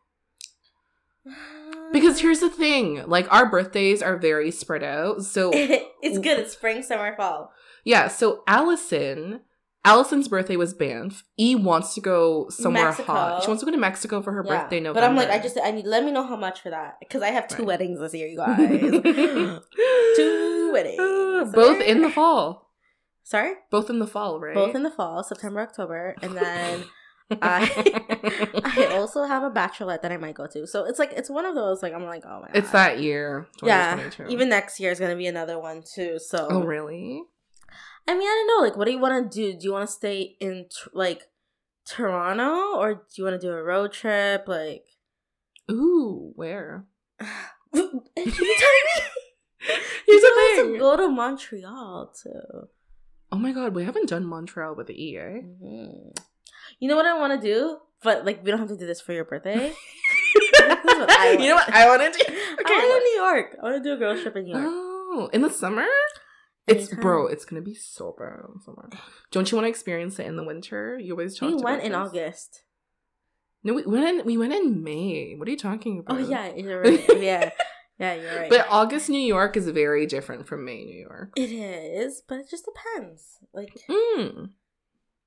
Because here's the thing like, our birthdays are very spread out. So, it's good. It's spring, summer, fall. yeah, so Allison. Allison's birthday was Banff. E wants to go somewhere Mexico. hot. She wants to go to Mexico for her Yeah. birthday. November. But I'm like, I just, I need. Let me know how much for that because I have two Right. weddings this year, you guys. Two weddings. Uh, Both in the fall. Sorry, Both in the fall, right? both in the fall, September, October, and then I I also have a bachelorette that I might go to. So it's like it's one of those like I'm like oh my god. It's that year. yeah. Even next year is gonna be another one too. So Oh really? I mean I don't know. Like what do you want to do? Do you want to stay in like Toronto or do you want to do a road trip? Like Ooh, where? you telling me? Here's the You thing. to go to Montreal too. Oh my god, we haven't done Montreal with the E, eh? Mhm. You know what I want to do? But like we don't have to do this for your birthday. you know what I want to do? I want to New York. I want to do a girl trip in New York. Oh, in the summer? It's Anytime. bro, it's gonna be so bad in the summer. Don't you want to experience it in the winter? You always talk. About We went in August. No, we went in. We went in May. What are you talking about? Oh yeah, you're right. yeah, yeah, you're right. But August New York is very different from May New York. it is, but it just depends. Like, Mm.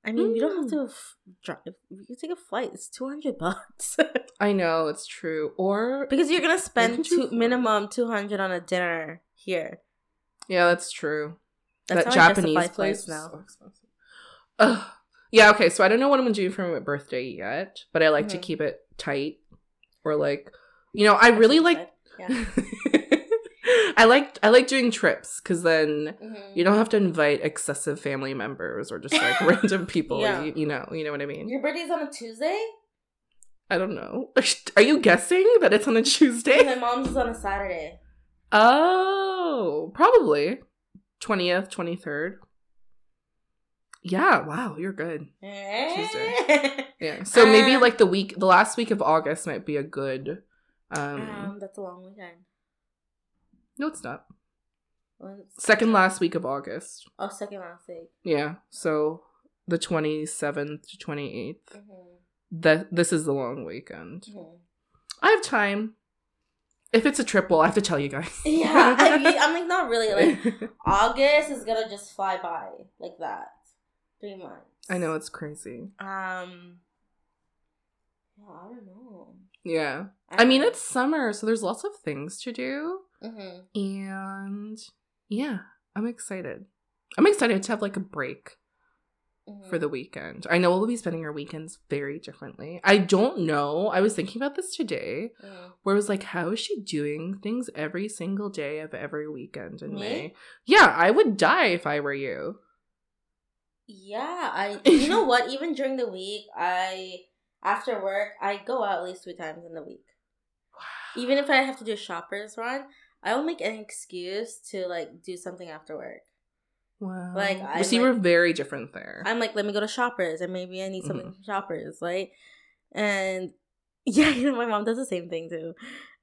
I mean, we don't have Mm. to f- drive. We can take a flight. It's two hundred bucks I know it's true. Or because you're gonna spend two, minimum two hundred on a dinner here. yeah, that's true. That's that Japanese place now. So expensive. Ugh. Yeah. Okay. So I don't know what I'm gonna do for my birthday yet, but I like to Mhm. keep it tight. Or like, you know, I really like. Yeah. I like I like doing trips because then Mhm. you don't have to invite excessive family members or just like random people. Yeah. You, you know, you know what I mean. Your birthday's on a Tuesday, I don't know. Are you guessing that it's on a Tuesday? my mom's is on a Saturday. Oh, probably twentieth, twenty third. Yeah. Wow, you're good. Tuesday. Yeah. So maybe Um, like the week, the last week of August might be a good. Um, um, that's a long weekend. No, it's not. Second last week of August. Oh, second last week. Yeah. So the twenty seventh to twenty eighth. Mm-hmm. That this is the long weekend. Mm-hmm. I have time. If it's a triple, I have to tell you guys. Yeah, I mean, I'm like not really like August is gonna just fly by like that. Three months. I know it's crazy. Um. Yeah, I don't know. Yeah. I mean, it's summer, so there's lots of things to do. hmm And yeah, I'm excited. I'm excited to have like a break mm-hmm. for the weekend. I know we'll be spending our weekends very differently. I don't know. I was thinking about this today Mm. where I was like, how is she doing things every single day of every weekend in Me? May? Yeah, I would die if I were you. Yeah, I. You know what? Even during the week, I after work I go out at least three times in the week. Even if I have to do a shoppers run, I will make an excuse to like do something after work. Wow. Like, I'm see, like- we're very different there. I'm like, let me go to shoppers and maybe I need something Mhm. from shoppers, right? And yeah, you know, my mom does the same thing too.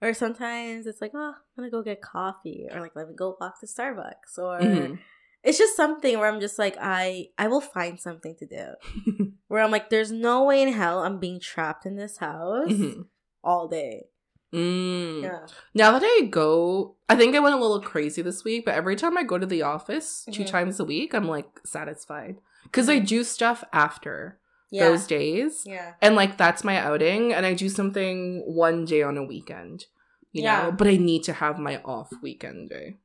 Or sometimes it's like, oh, I'm gonna go get coffee, or like let me go walk to Starbucks, or Mhm. It's just something where I'm just like, I I will find something to do. Where I'm like, there's no way in hell I'm being trapped in this house Mhm. all day. Mm. Yeah. Now that I go, I think I went a little crazy this week, but every time I go to the office 2 Mhm. times a week, I'm like satisfied. Because I do stuff after Yeah. those days. yeah. And like that's my outing, and I do something one day on a weekend, you Yeah. know, but I need to have my off weekend day.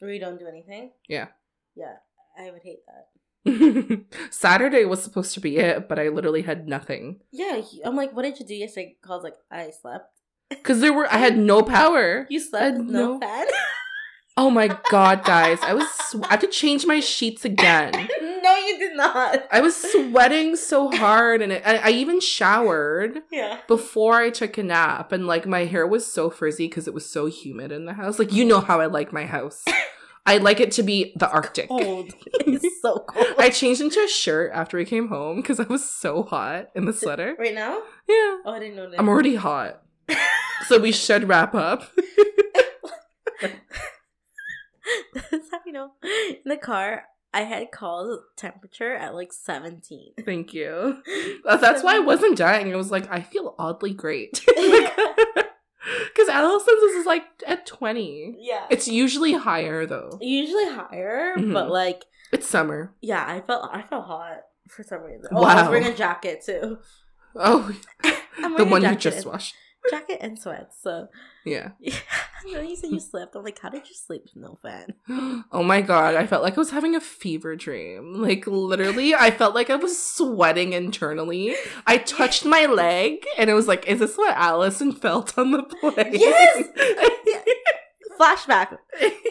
Where you don't do anything. Yeah. Yeah. I would hate that. Saturday was supposed to be it, but I literally had nothing. Yeah. I'm like, what did you do yesterday? Calls like, I slept. Because there were, I had no power. You slept no no- fan? Oh my god, guys. I was, sw- I had to change my sheets again. no, you did not. I was sweating so hard, and it, I, I even showered Yeah. before I took a nap, and like my hair was so frizzy because it was so humid in the house. Like you know how I like my house. I like it to be the Arctic. Cold. it's so cold. I changed into a shirt after we came home because I was so hot in the sweater. right now? Yeah, Oh, I didn't know that. I'm already hot, so we should wrap up. That's how you know. In the car, I had called temperature at like 17. Thank you. That's why I wasn't dying. I was like, I feel oddly great. Because Allison's is like at 20. Yeah. It's usually higher though. usually higher, Mhm. but like, It's summer. yeah, I felt I felt hot for some reason. Oh, I was wearing a jacket too. Oh, the one you just washed. Jacket and sweats. So Yeah. yeah. then you said you slept. I'm like, how did you sleep with no fan? Oh my god, I felt like I was having a fever dream. Like literally, I felt like I was sweating internally. I touched my leg and it was like, is this what Allison felt on the plane? Yes! Flashback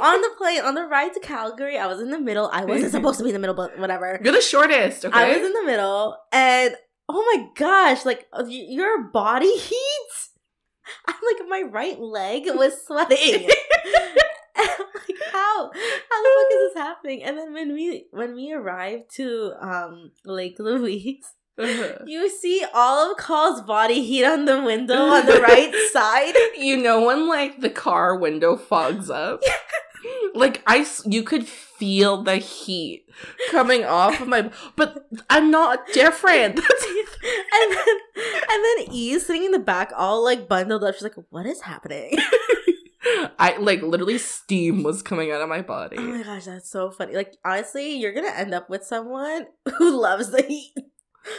on the plane on the ride to Calgary. I was in the middle. I wasn't supposed to be in the middle, but whatever. You're the shortest, okay? I was in the middle, and oh my gosh, like your body heat. I'm like my right leg was sweating. I'm like, how? How the fuck is this happening? And then when we when we arrived to um Lake Louise, Uh-huh. you see all of Call's body heat on the window on the right side. you know when like the car window fogs up? like I you could feel the heat coming off of my but I'm not different. And then and then E sitting in the back, all like bundled up. She's like, "What is happening?" I like literally steam was coming out of my body. Oh my gosh, that's so funny. Like honestly, you're gonna end up with someone who loves the heat.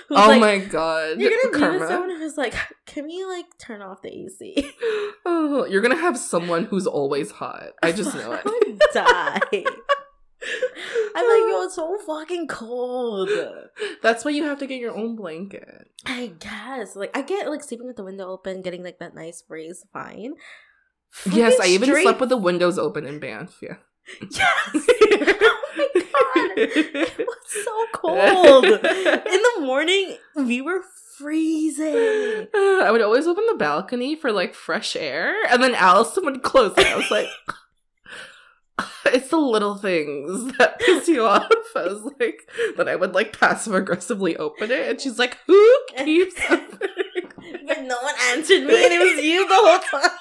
Who's oh like, my god. You're gonna be Karma. with someone who's like, "Can we like turn off the AC?" Oh, you're gonna have someone who's always hot. I just know it. die. I'm like, yo, it's so fucking cold. That's why you have to get your own blanket. I guess. Like, I get like sleeping with the window open, getting like that nice breeze, fine. yes, I even straight- slept with the windows open in Banff. Yeah. Yes. oh my god. It was so cold. In the morning, we were freezing. I would always open the balcony for like fresh air, and then Allison would close it. I was like, it's the little things that piss you off. I was like, that I would like passive aggressively open it, and she's like, who keeps opening? But no one answered me, and it was you the whole time.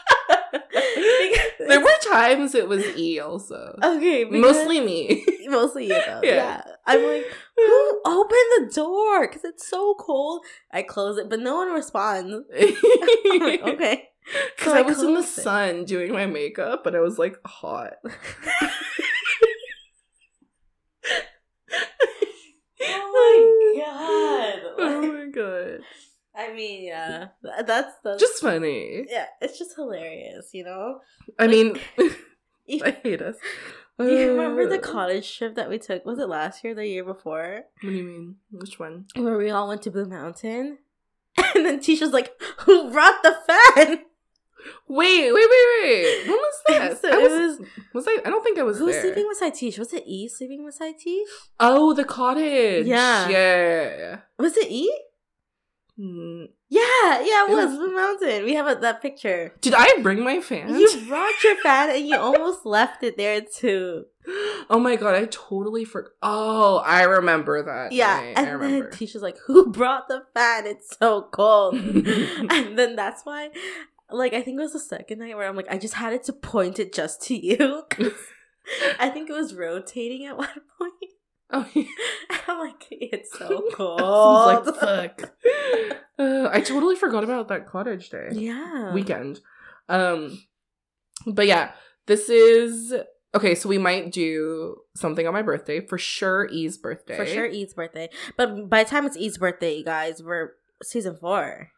There were times it was E also. okay, Mostly me. mostly you though. Yeah. Yeah. I'm like, who opened the door? Because it's so cold. I close it, but no one responds. Like, okay. Because So I I was in the sun doing my makeup, but I was like hot. oh my god. oh my god. I mean, yeah, that's that's Just funny. yeah, it's just hilarious, you know. I mean, You, I hate us. do you remember the Uh, college trip that we took? Was it last year, or the year before, What do you mean? Which one? where we all went to Blue Mountain? And then Tisha's like, "Who brought the fan?" Wait, wait, wait, wait. When was that? So I it was, was was I? I don't think I was who was there. sleeping beside Tish? Was it E sleeping beside Tish? Oh, the cottage. Yeah. yeah. Was it E? Hmm. Yeah, yeah, it It was was- Blue Mountain. We have a, that picture. Did I bring my fan? You brought your fan and you almost left it there too. oh my god, I totally forgot. Oh, I remember that. Yeah, night. I and then remember. Tisha's like, "Who brought the fan? It's so cold." and then that's why, like, I think it was the second night where I'm like, I just had it to point it just to you. I think it was rotating at one point. oh, yeah. I'm like, it's so cold. like, fuck. Uh, I totally forgot about that cottage day. Yeah. weekend. Um, but yeah, this is okay. So we might do something on my birthday for sure. E's birthday For sure, E's birthday. But by the time it's E's birthday, you guys, we're season four.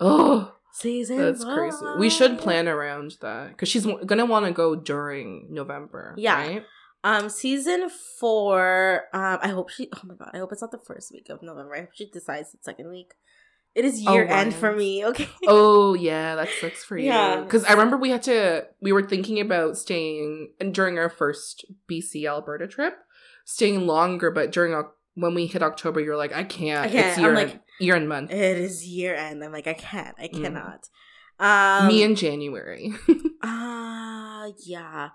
Oh, Season that's crazy. We should plan around that because she's w- gonna want to go during November. Yeah. right? Um, season four. Um, I hope she. Oh my god, I hope it's not the first week of November. I hope she decides the second week. It is Oh, year end for me. Okay. Oh yeah, that sucks for you. Yeah. Because I remember we had to. We were thinking about staying and during our first BC Alberta trip, staying longer. But during when we hit October, you're like, I can't. I can't. It's I'm year like- end, year end month. It is year end. I'm like, I can't. I Mm. cannot. Um, Me in January. Ah, yeah.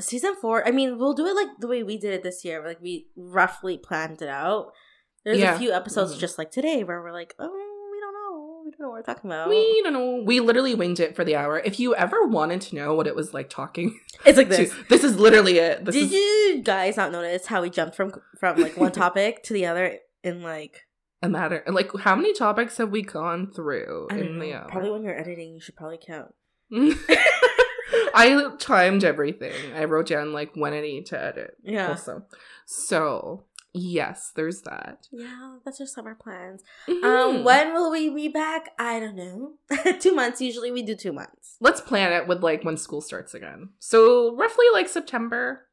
Season four. I mean, we'll do it like the way we did it this year. Like we roughly planned it out. There's Yeah. a few episodes Mhm. just like today where we're like, oh, we don't know, we don't know what we're talking about. We don't know. We literally winged it for the hour. If you ever wanted to know what it was like talking, it's like to- this. this is literally it. This Did is you guys not notice how we jumped from from like one topic to the other in like a matter. And like, how many topics have we gone through in the hour? probably when you're editing, you should probably count. I timed everything. I wrote down like when I need to edit. Yeah. Also, so Yes, there's that. Yeah, that's our summer plans. Mhm. Um, when will we be back? I don't know. two months. Usually we do two months. Let's plan it with like when school starts again. So roughly like September,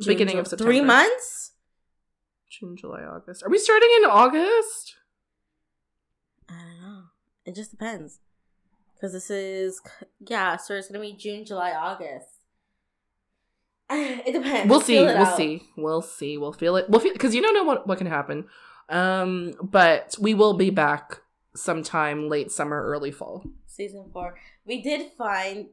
June, beginning Ju- of September. Three months? June, July, August. Are we starting in August? I don't know. It just depends. Because this is, yeah, so it's going to be June, July, August. It depends. We'll see. We'll out. see. We'll see. We'll feel it. We'll feel because you don't know what what can happen. Um, but we will be back sometime late summer, early fall. Season four. We did find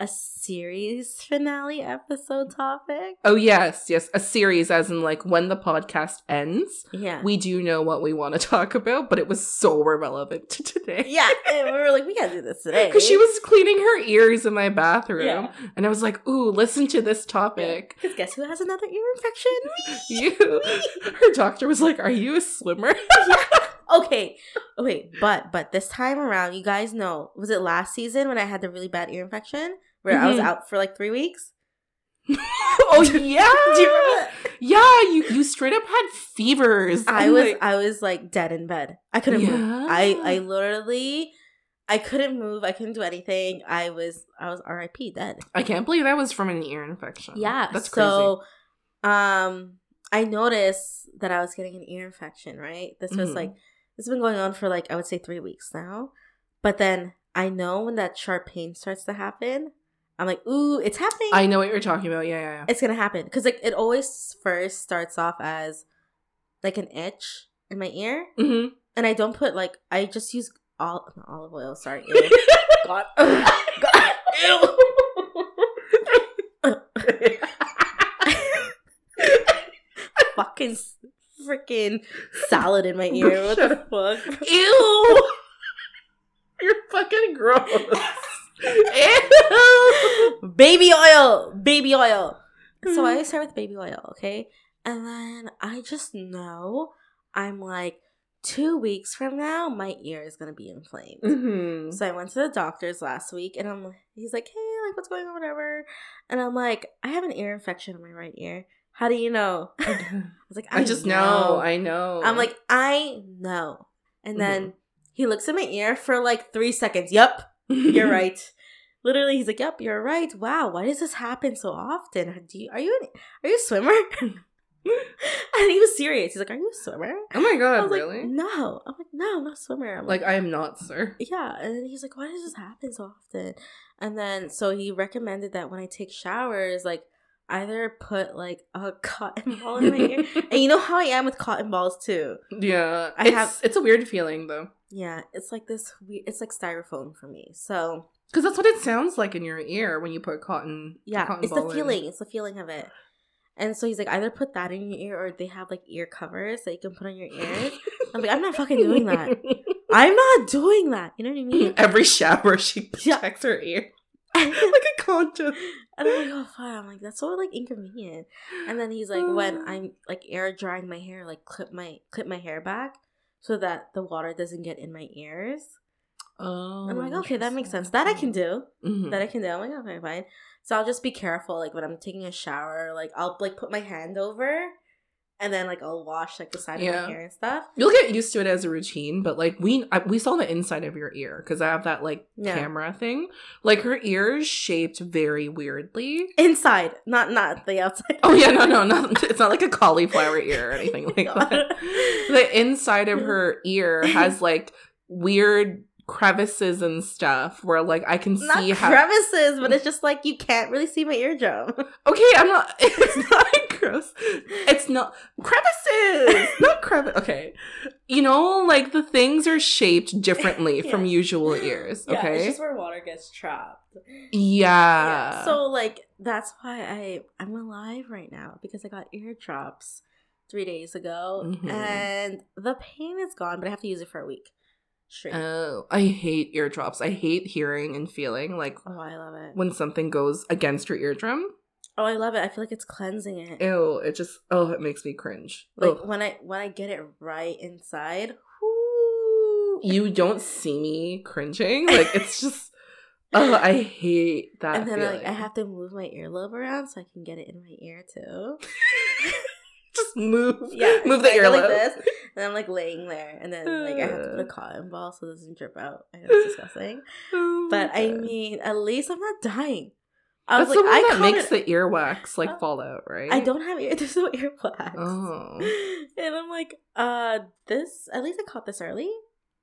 a series finale episode topic. Oh yes, yes, a series, as in like when the podcast ends. Yeah. We do know what we want to talk about, but it was so irrelevant to today. yeah. and we were like, we gotta do this today. Because she was cleaning her ears in my bathroom. Yeah. And I was like, ooh, listen to this topic. Because guess who has another ear infection? You. Her doctor was like, Are you a swimmer? yeah okay okay but but this time around you guys know was it last season when i had the really bad ear infection where i was Mhm. out for like three weeks oh yeah. do you remember? Yeah, you you straight up had fevers. i I'm was like, i was like dead in bed i couldn't move i i literally i couldn't move i couldn't do anything i was i was rip dead I can't believe that was from an ear infection. yeah That's crazy. so um i noticed that i was getting an ear infection right this was Mhm. like this has been going on for like i would say three weeks now but then i know when that sharp pain starts to happen i'm like ooh it's happening I know what you're talking about. Yeah, yeah, yeah. it's gonna happen because like it always first starts off as like an itch in my ear Mm-hmm. and i don't put like i just use all olive oil sorry ew. god god ew fucking freaking salad in my ear. What the fuck? Ew! You're fucking gross. Ew! baby oil, baby oil. So. I start with baby oil, okay? And then I just know I'm like two weeks from now, my ear is gonna be inflamed. Mhm. So I went to the doctor's last week, and I'm he's like, hey, like what's going on, whatever. And I'm like, I have an ear infection in my right ear. How do you know? I was like, I just know. I know. I'm like, I know. And Mhm. then he looks at my ear for like three seconds. Yup, you're right. Literally, he's like, "Yep, you're right. Wow, why does this happen so often? Do you are you an, are you a swimmer?" and he was serious. He's like, "Are you a swimmer?" Oh my I god, was really? like, "No." I'm like, "No, I'm not a swimmer." I'm Like I am not, sir. yeah. And he's like, "Why does this happen so often?" And then so he recommended that when I take showers, like either put like a cotton ball in my ear. and you know how I am with cotton balls too. Yeah, I it's, have- It's a weird feeling though, Yeah, it's like this. We it's like styrofoam for me. So because that's what it sounds like in your ear when you put cotton. Yeah, cotton it's the ball in. feeling. It's the feeling of it. And so he's like, either put that in your ear or they have like ear covers that you can put on your ears. I'm like, I'm not fucking doing that. I'm not doing that. You know what I mean? Every shower, she Yeah. protects her ear like a And I'm like, oh fuck. I'm like, that's so like inconvenient. And then he's like, when I'm like air drying my hair, like clip my clip my hair back so that the water doesn't get in my ears. Oh, I'm like, okay, that makes sense. That I can do. Mhm. that I can do. I'm like, okay, fine. So I'll just be careful, like when I'm taking a shower, like I'll like put my hand over, and then like I'll wash like the side of Yeah. my hair and stuff. You'll get used to it as a routine, but like we I, we saw the inside of your ear because I have that like Yeah. camera thing. Like her ears shaped very weirdly. Inside, not not the outside. Oh yeah, no, no, not, it's not like a cauliflower ear or anything like that. The inside of her ear has like weird crevices and stuff where like I can not see how. crevices, but it's just like you can't really see my eardrum. Okay, I'm not. It's not gross. It's not crevices. Not crevice. Okay, you know, like the things are shaped differently from usual ears. Yeah, Okay. it's just where water gets trapped. yeah. So like that's why I I'm alive right now because I got eardrops three days ago, Mhm. and the pain is gone, but I have to use it for a week straight. Oh, I hate eardrops. I hate hearing and feeling like oh, I love it. when something goes against your eardrum. Oh, I love it. I feel like it's cleansing it. Ew, it just oh, it makes me cringe. like Ugh. when I when I get it right inside. whoo. you don't see me cringing. Like it's just oh, I hate that. and then feeling. like I have to move my earlobe around so I can get it in my ear too. Just move. Yeah, Move the I earlobe. like this, and I'm like laying there, and then like I have to put a cotton ball so it doesn't drip out. I know it's disgusting, Oh but I mean, at least I'm not dying. I That's was the like, one I that makes it- the earwax like Uh, fall out, right? I don't have ear. There's no earwax. Oh. And I'm like, uh, this. At least I caught this early,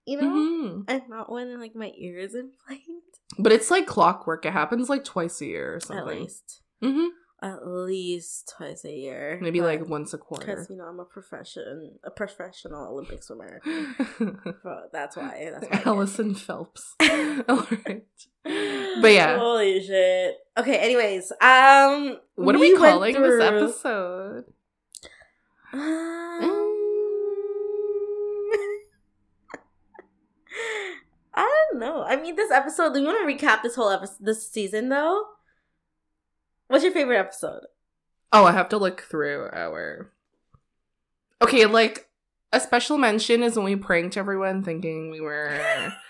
you know, Mhm. and not when like my ear is inflamed. But it's like clockwork. It happens like twice a year or something. At least, hmm at least twice a year. Maybe like once a quarter. because you know I'm a profession, a professional Olympic swimmer. But that's why. That's why. Allison Phelps. All right. But yeah. Holy shit. Okay. Anyways, um, What are we, went calling this episode? Um, I don't know. I mean, this episode. Do you want to recap this whole episode, this season, though? What's your favorite episode? Oh, I have to look through our. Okay, like a special mention is when we pranked everyone thinking we were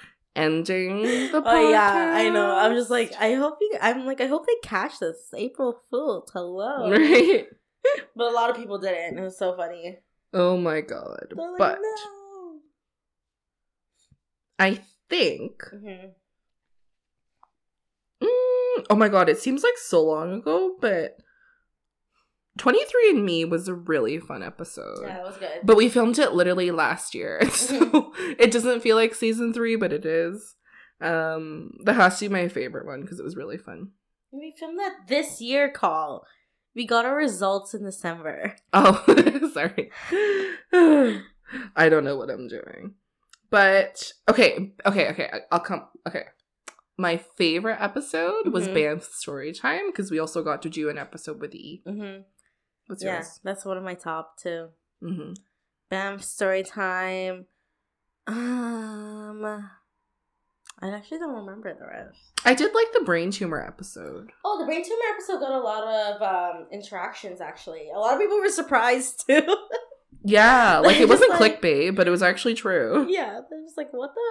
ending the podcast. Oh yeah, I know. I'm just like, I hope you. I'm like, I hope they catch this. It's April Fools. Hello. right. But a lot of people didn't. It was so funny. Oh my god. Like, But no. I think. Mhm. Oh my god, it seems like so long ago, but 23andMe was a really fun episode. Yeah, it was good. But we filmed it literally last year. So it doesn't feel like season 3, but it is. Um that has to be my favorite one because it was really fun. we filmed that this year. Call. We got our results in December. Oh, sorry. I don't know what I'm doing. But okay, okay, okay. I'll come. Okay. My favorite episode was Mhm. Banff Story Time because we also got to do an episode with E. Mm-hmm. What's Yeah, yours? that's one of my top two. hmm Banff, story time. Um, I actually don't remember the rest. I did like the brain tumor episode. Oh, the brain tumor episode got a lot of um interactions. Actually, a lot of people were surprised too. Yeah, like it wasn't like- clickbait, but it was actually true. yeah, they're just like, "What the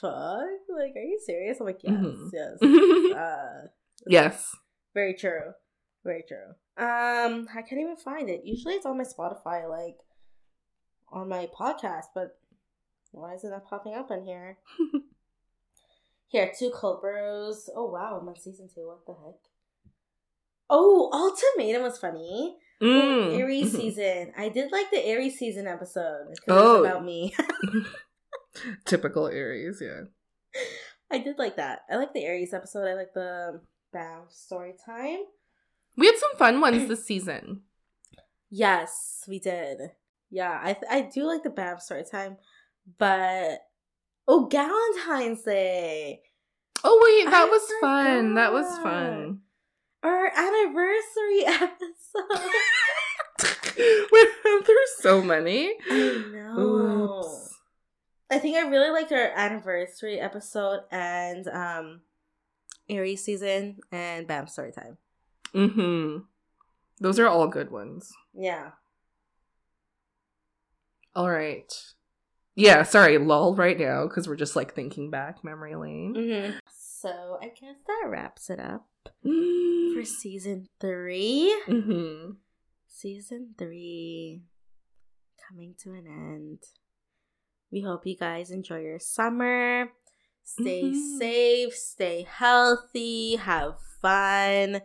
fuck? Like, are you serious?" I'm like, "Yes, Mhm. yes." Uh, yes. very true, very true. Um, I can't even find it. Usually, it's on my Spotify, like on my podcast, but why is it not popping up on here? Here, two cold brews. Oh wow, I'm on season two. What the heck? Oh, Ultimatum was funny. Mm. Aries season. I did like the Aries season episode. Oh. about me. Typical Aries, yeah. I did like that. I like the Aries episode. I like the Banff story time. We had some fun ones this season. Yes, we did. Yeah, I I do like the Banff story time, but oh, Valentine's Day. Oh wait, that I was fun. That was fun. Our anniversary episode. through so many. I know. Oops. I think I really liked our anniversary episode and um Aries season and Banff story time. Mm-hmm. Those are all good ones. Yeah. All right. Yeah, sorry, lull right now because we're just like thinking back memory lane. Mm-hmm. So I guess that wraps it up for Mm-hmm. season three. mm-hmm. Season three coming to an end. We hope you guys enjoy your summer. Stay Mhm. safe, stay healthy, have fun,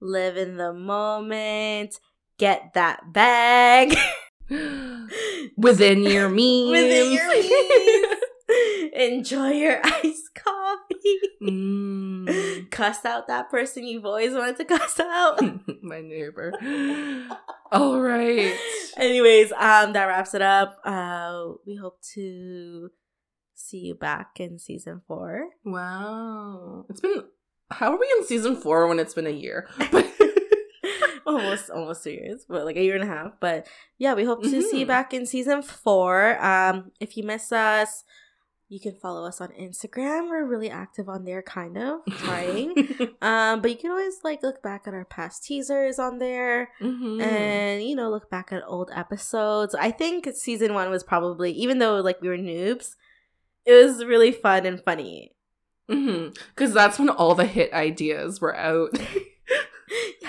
live in the moment, get that bag Within your means. within your means. Enjoy your ice coffee. Mm. Cuss out that person you've always wanted to cuss out. My neighbor. All right. Anyways, um, that wraps it up. Uh, we hope to see you back in season four. Wow. It's been how are we in season four when it's been a year? almost, almost two years, but like a year and a half. But yeah, we hope to see you Mhm. back in season four. Um, if you miss us, you can follow us on Instagram. We're really active on there, kind of trying. um, but you can always like look back at our past teasers on there. Mhm. and you know look back at old episodes i think season one was probably even though like we were noobs it was really fun and funny Because that's when all the hit ideas were out.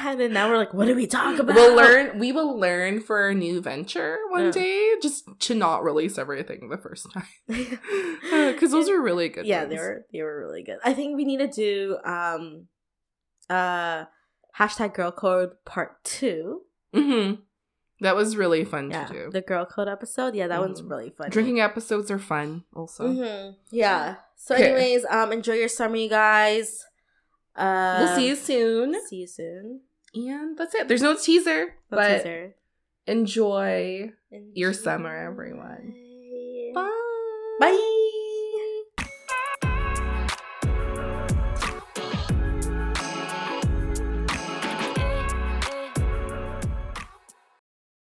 had it. Now we're like, what do we talk about? We'll learn. We will learn for our new venture one Yeah. day, just to not release everything the first time, because those are really good. yeah, ones. they were they were really good. I think we need to do um uh hashtag girl code part two. hmm That was really fun Yeah, to do. the girl code episode. Yeah, that one's Mhm. really fun. Drinking episodes are fun, also. hmm Yeah. So, Okay. anyways, um, enjoy your summer, you guys. Uh, we'll see you soon, See you soon. And that's it. There's no teaser, No but teaser. enjoy your summer, everyone.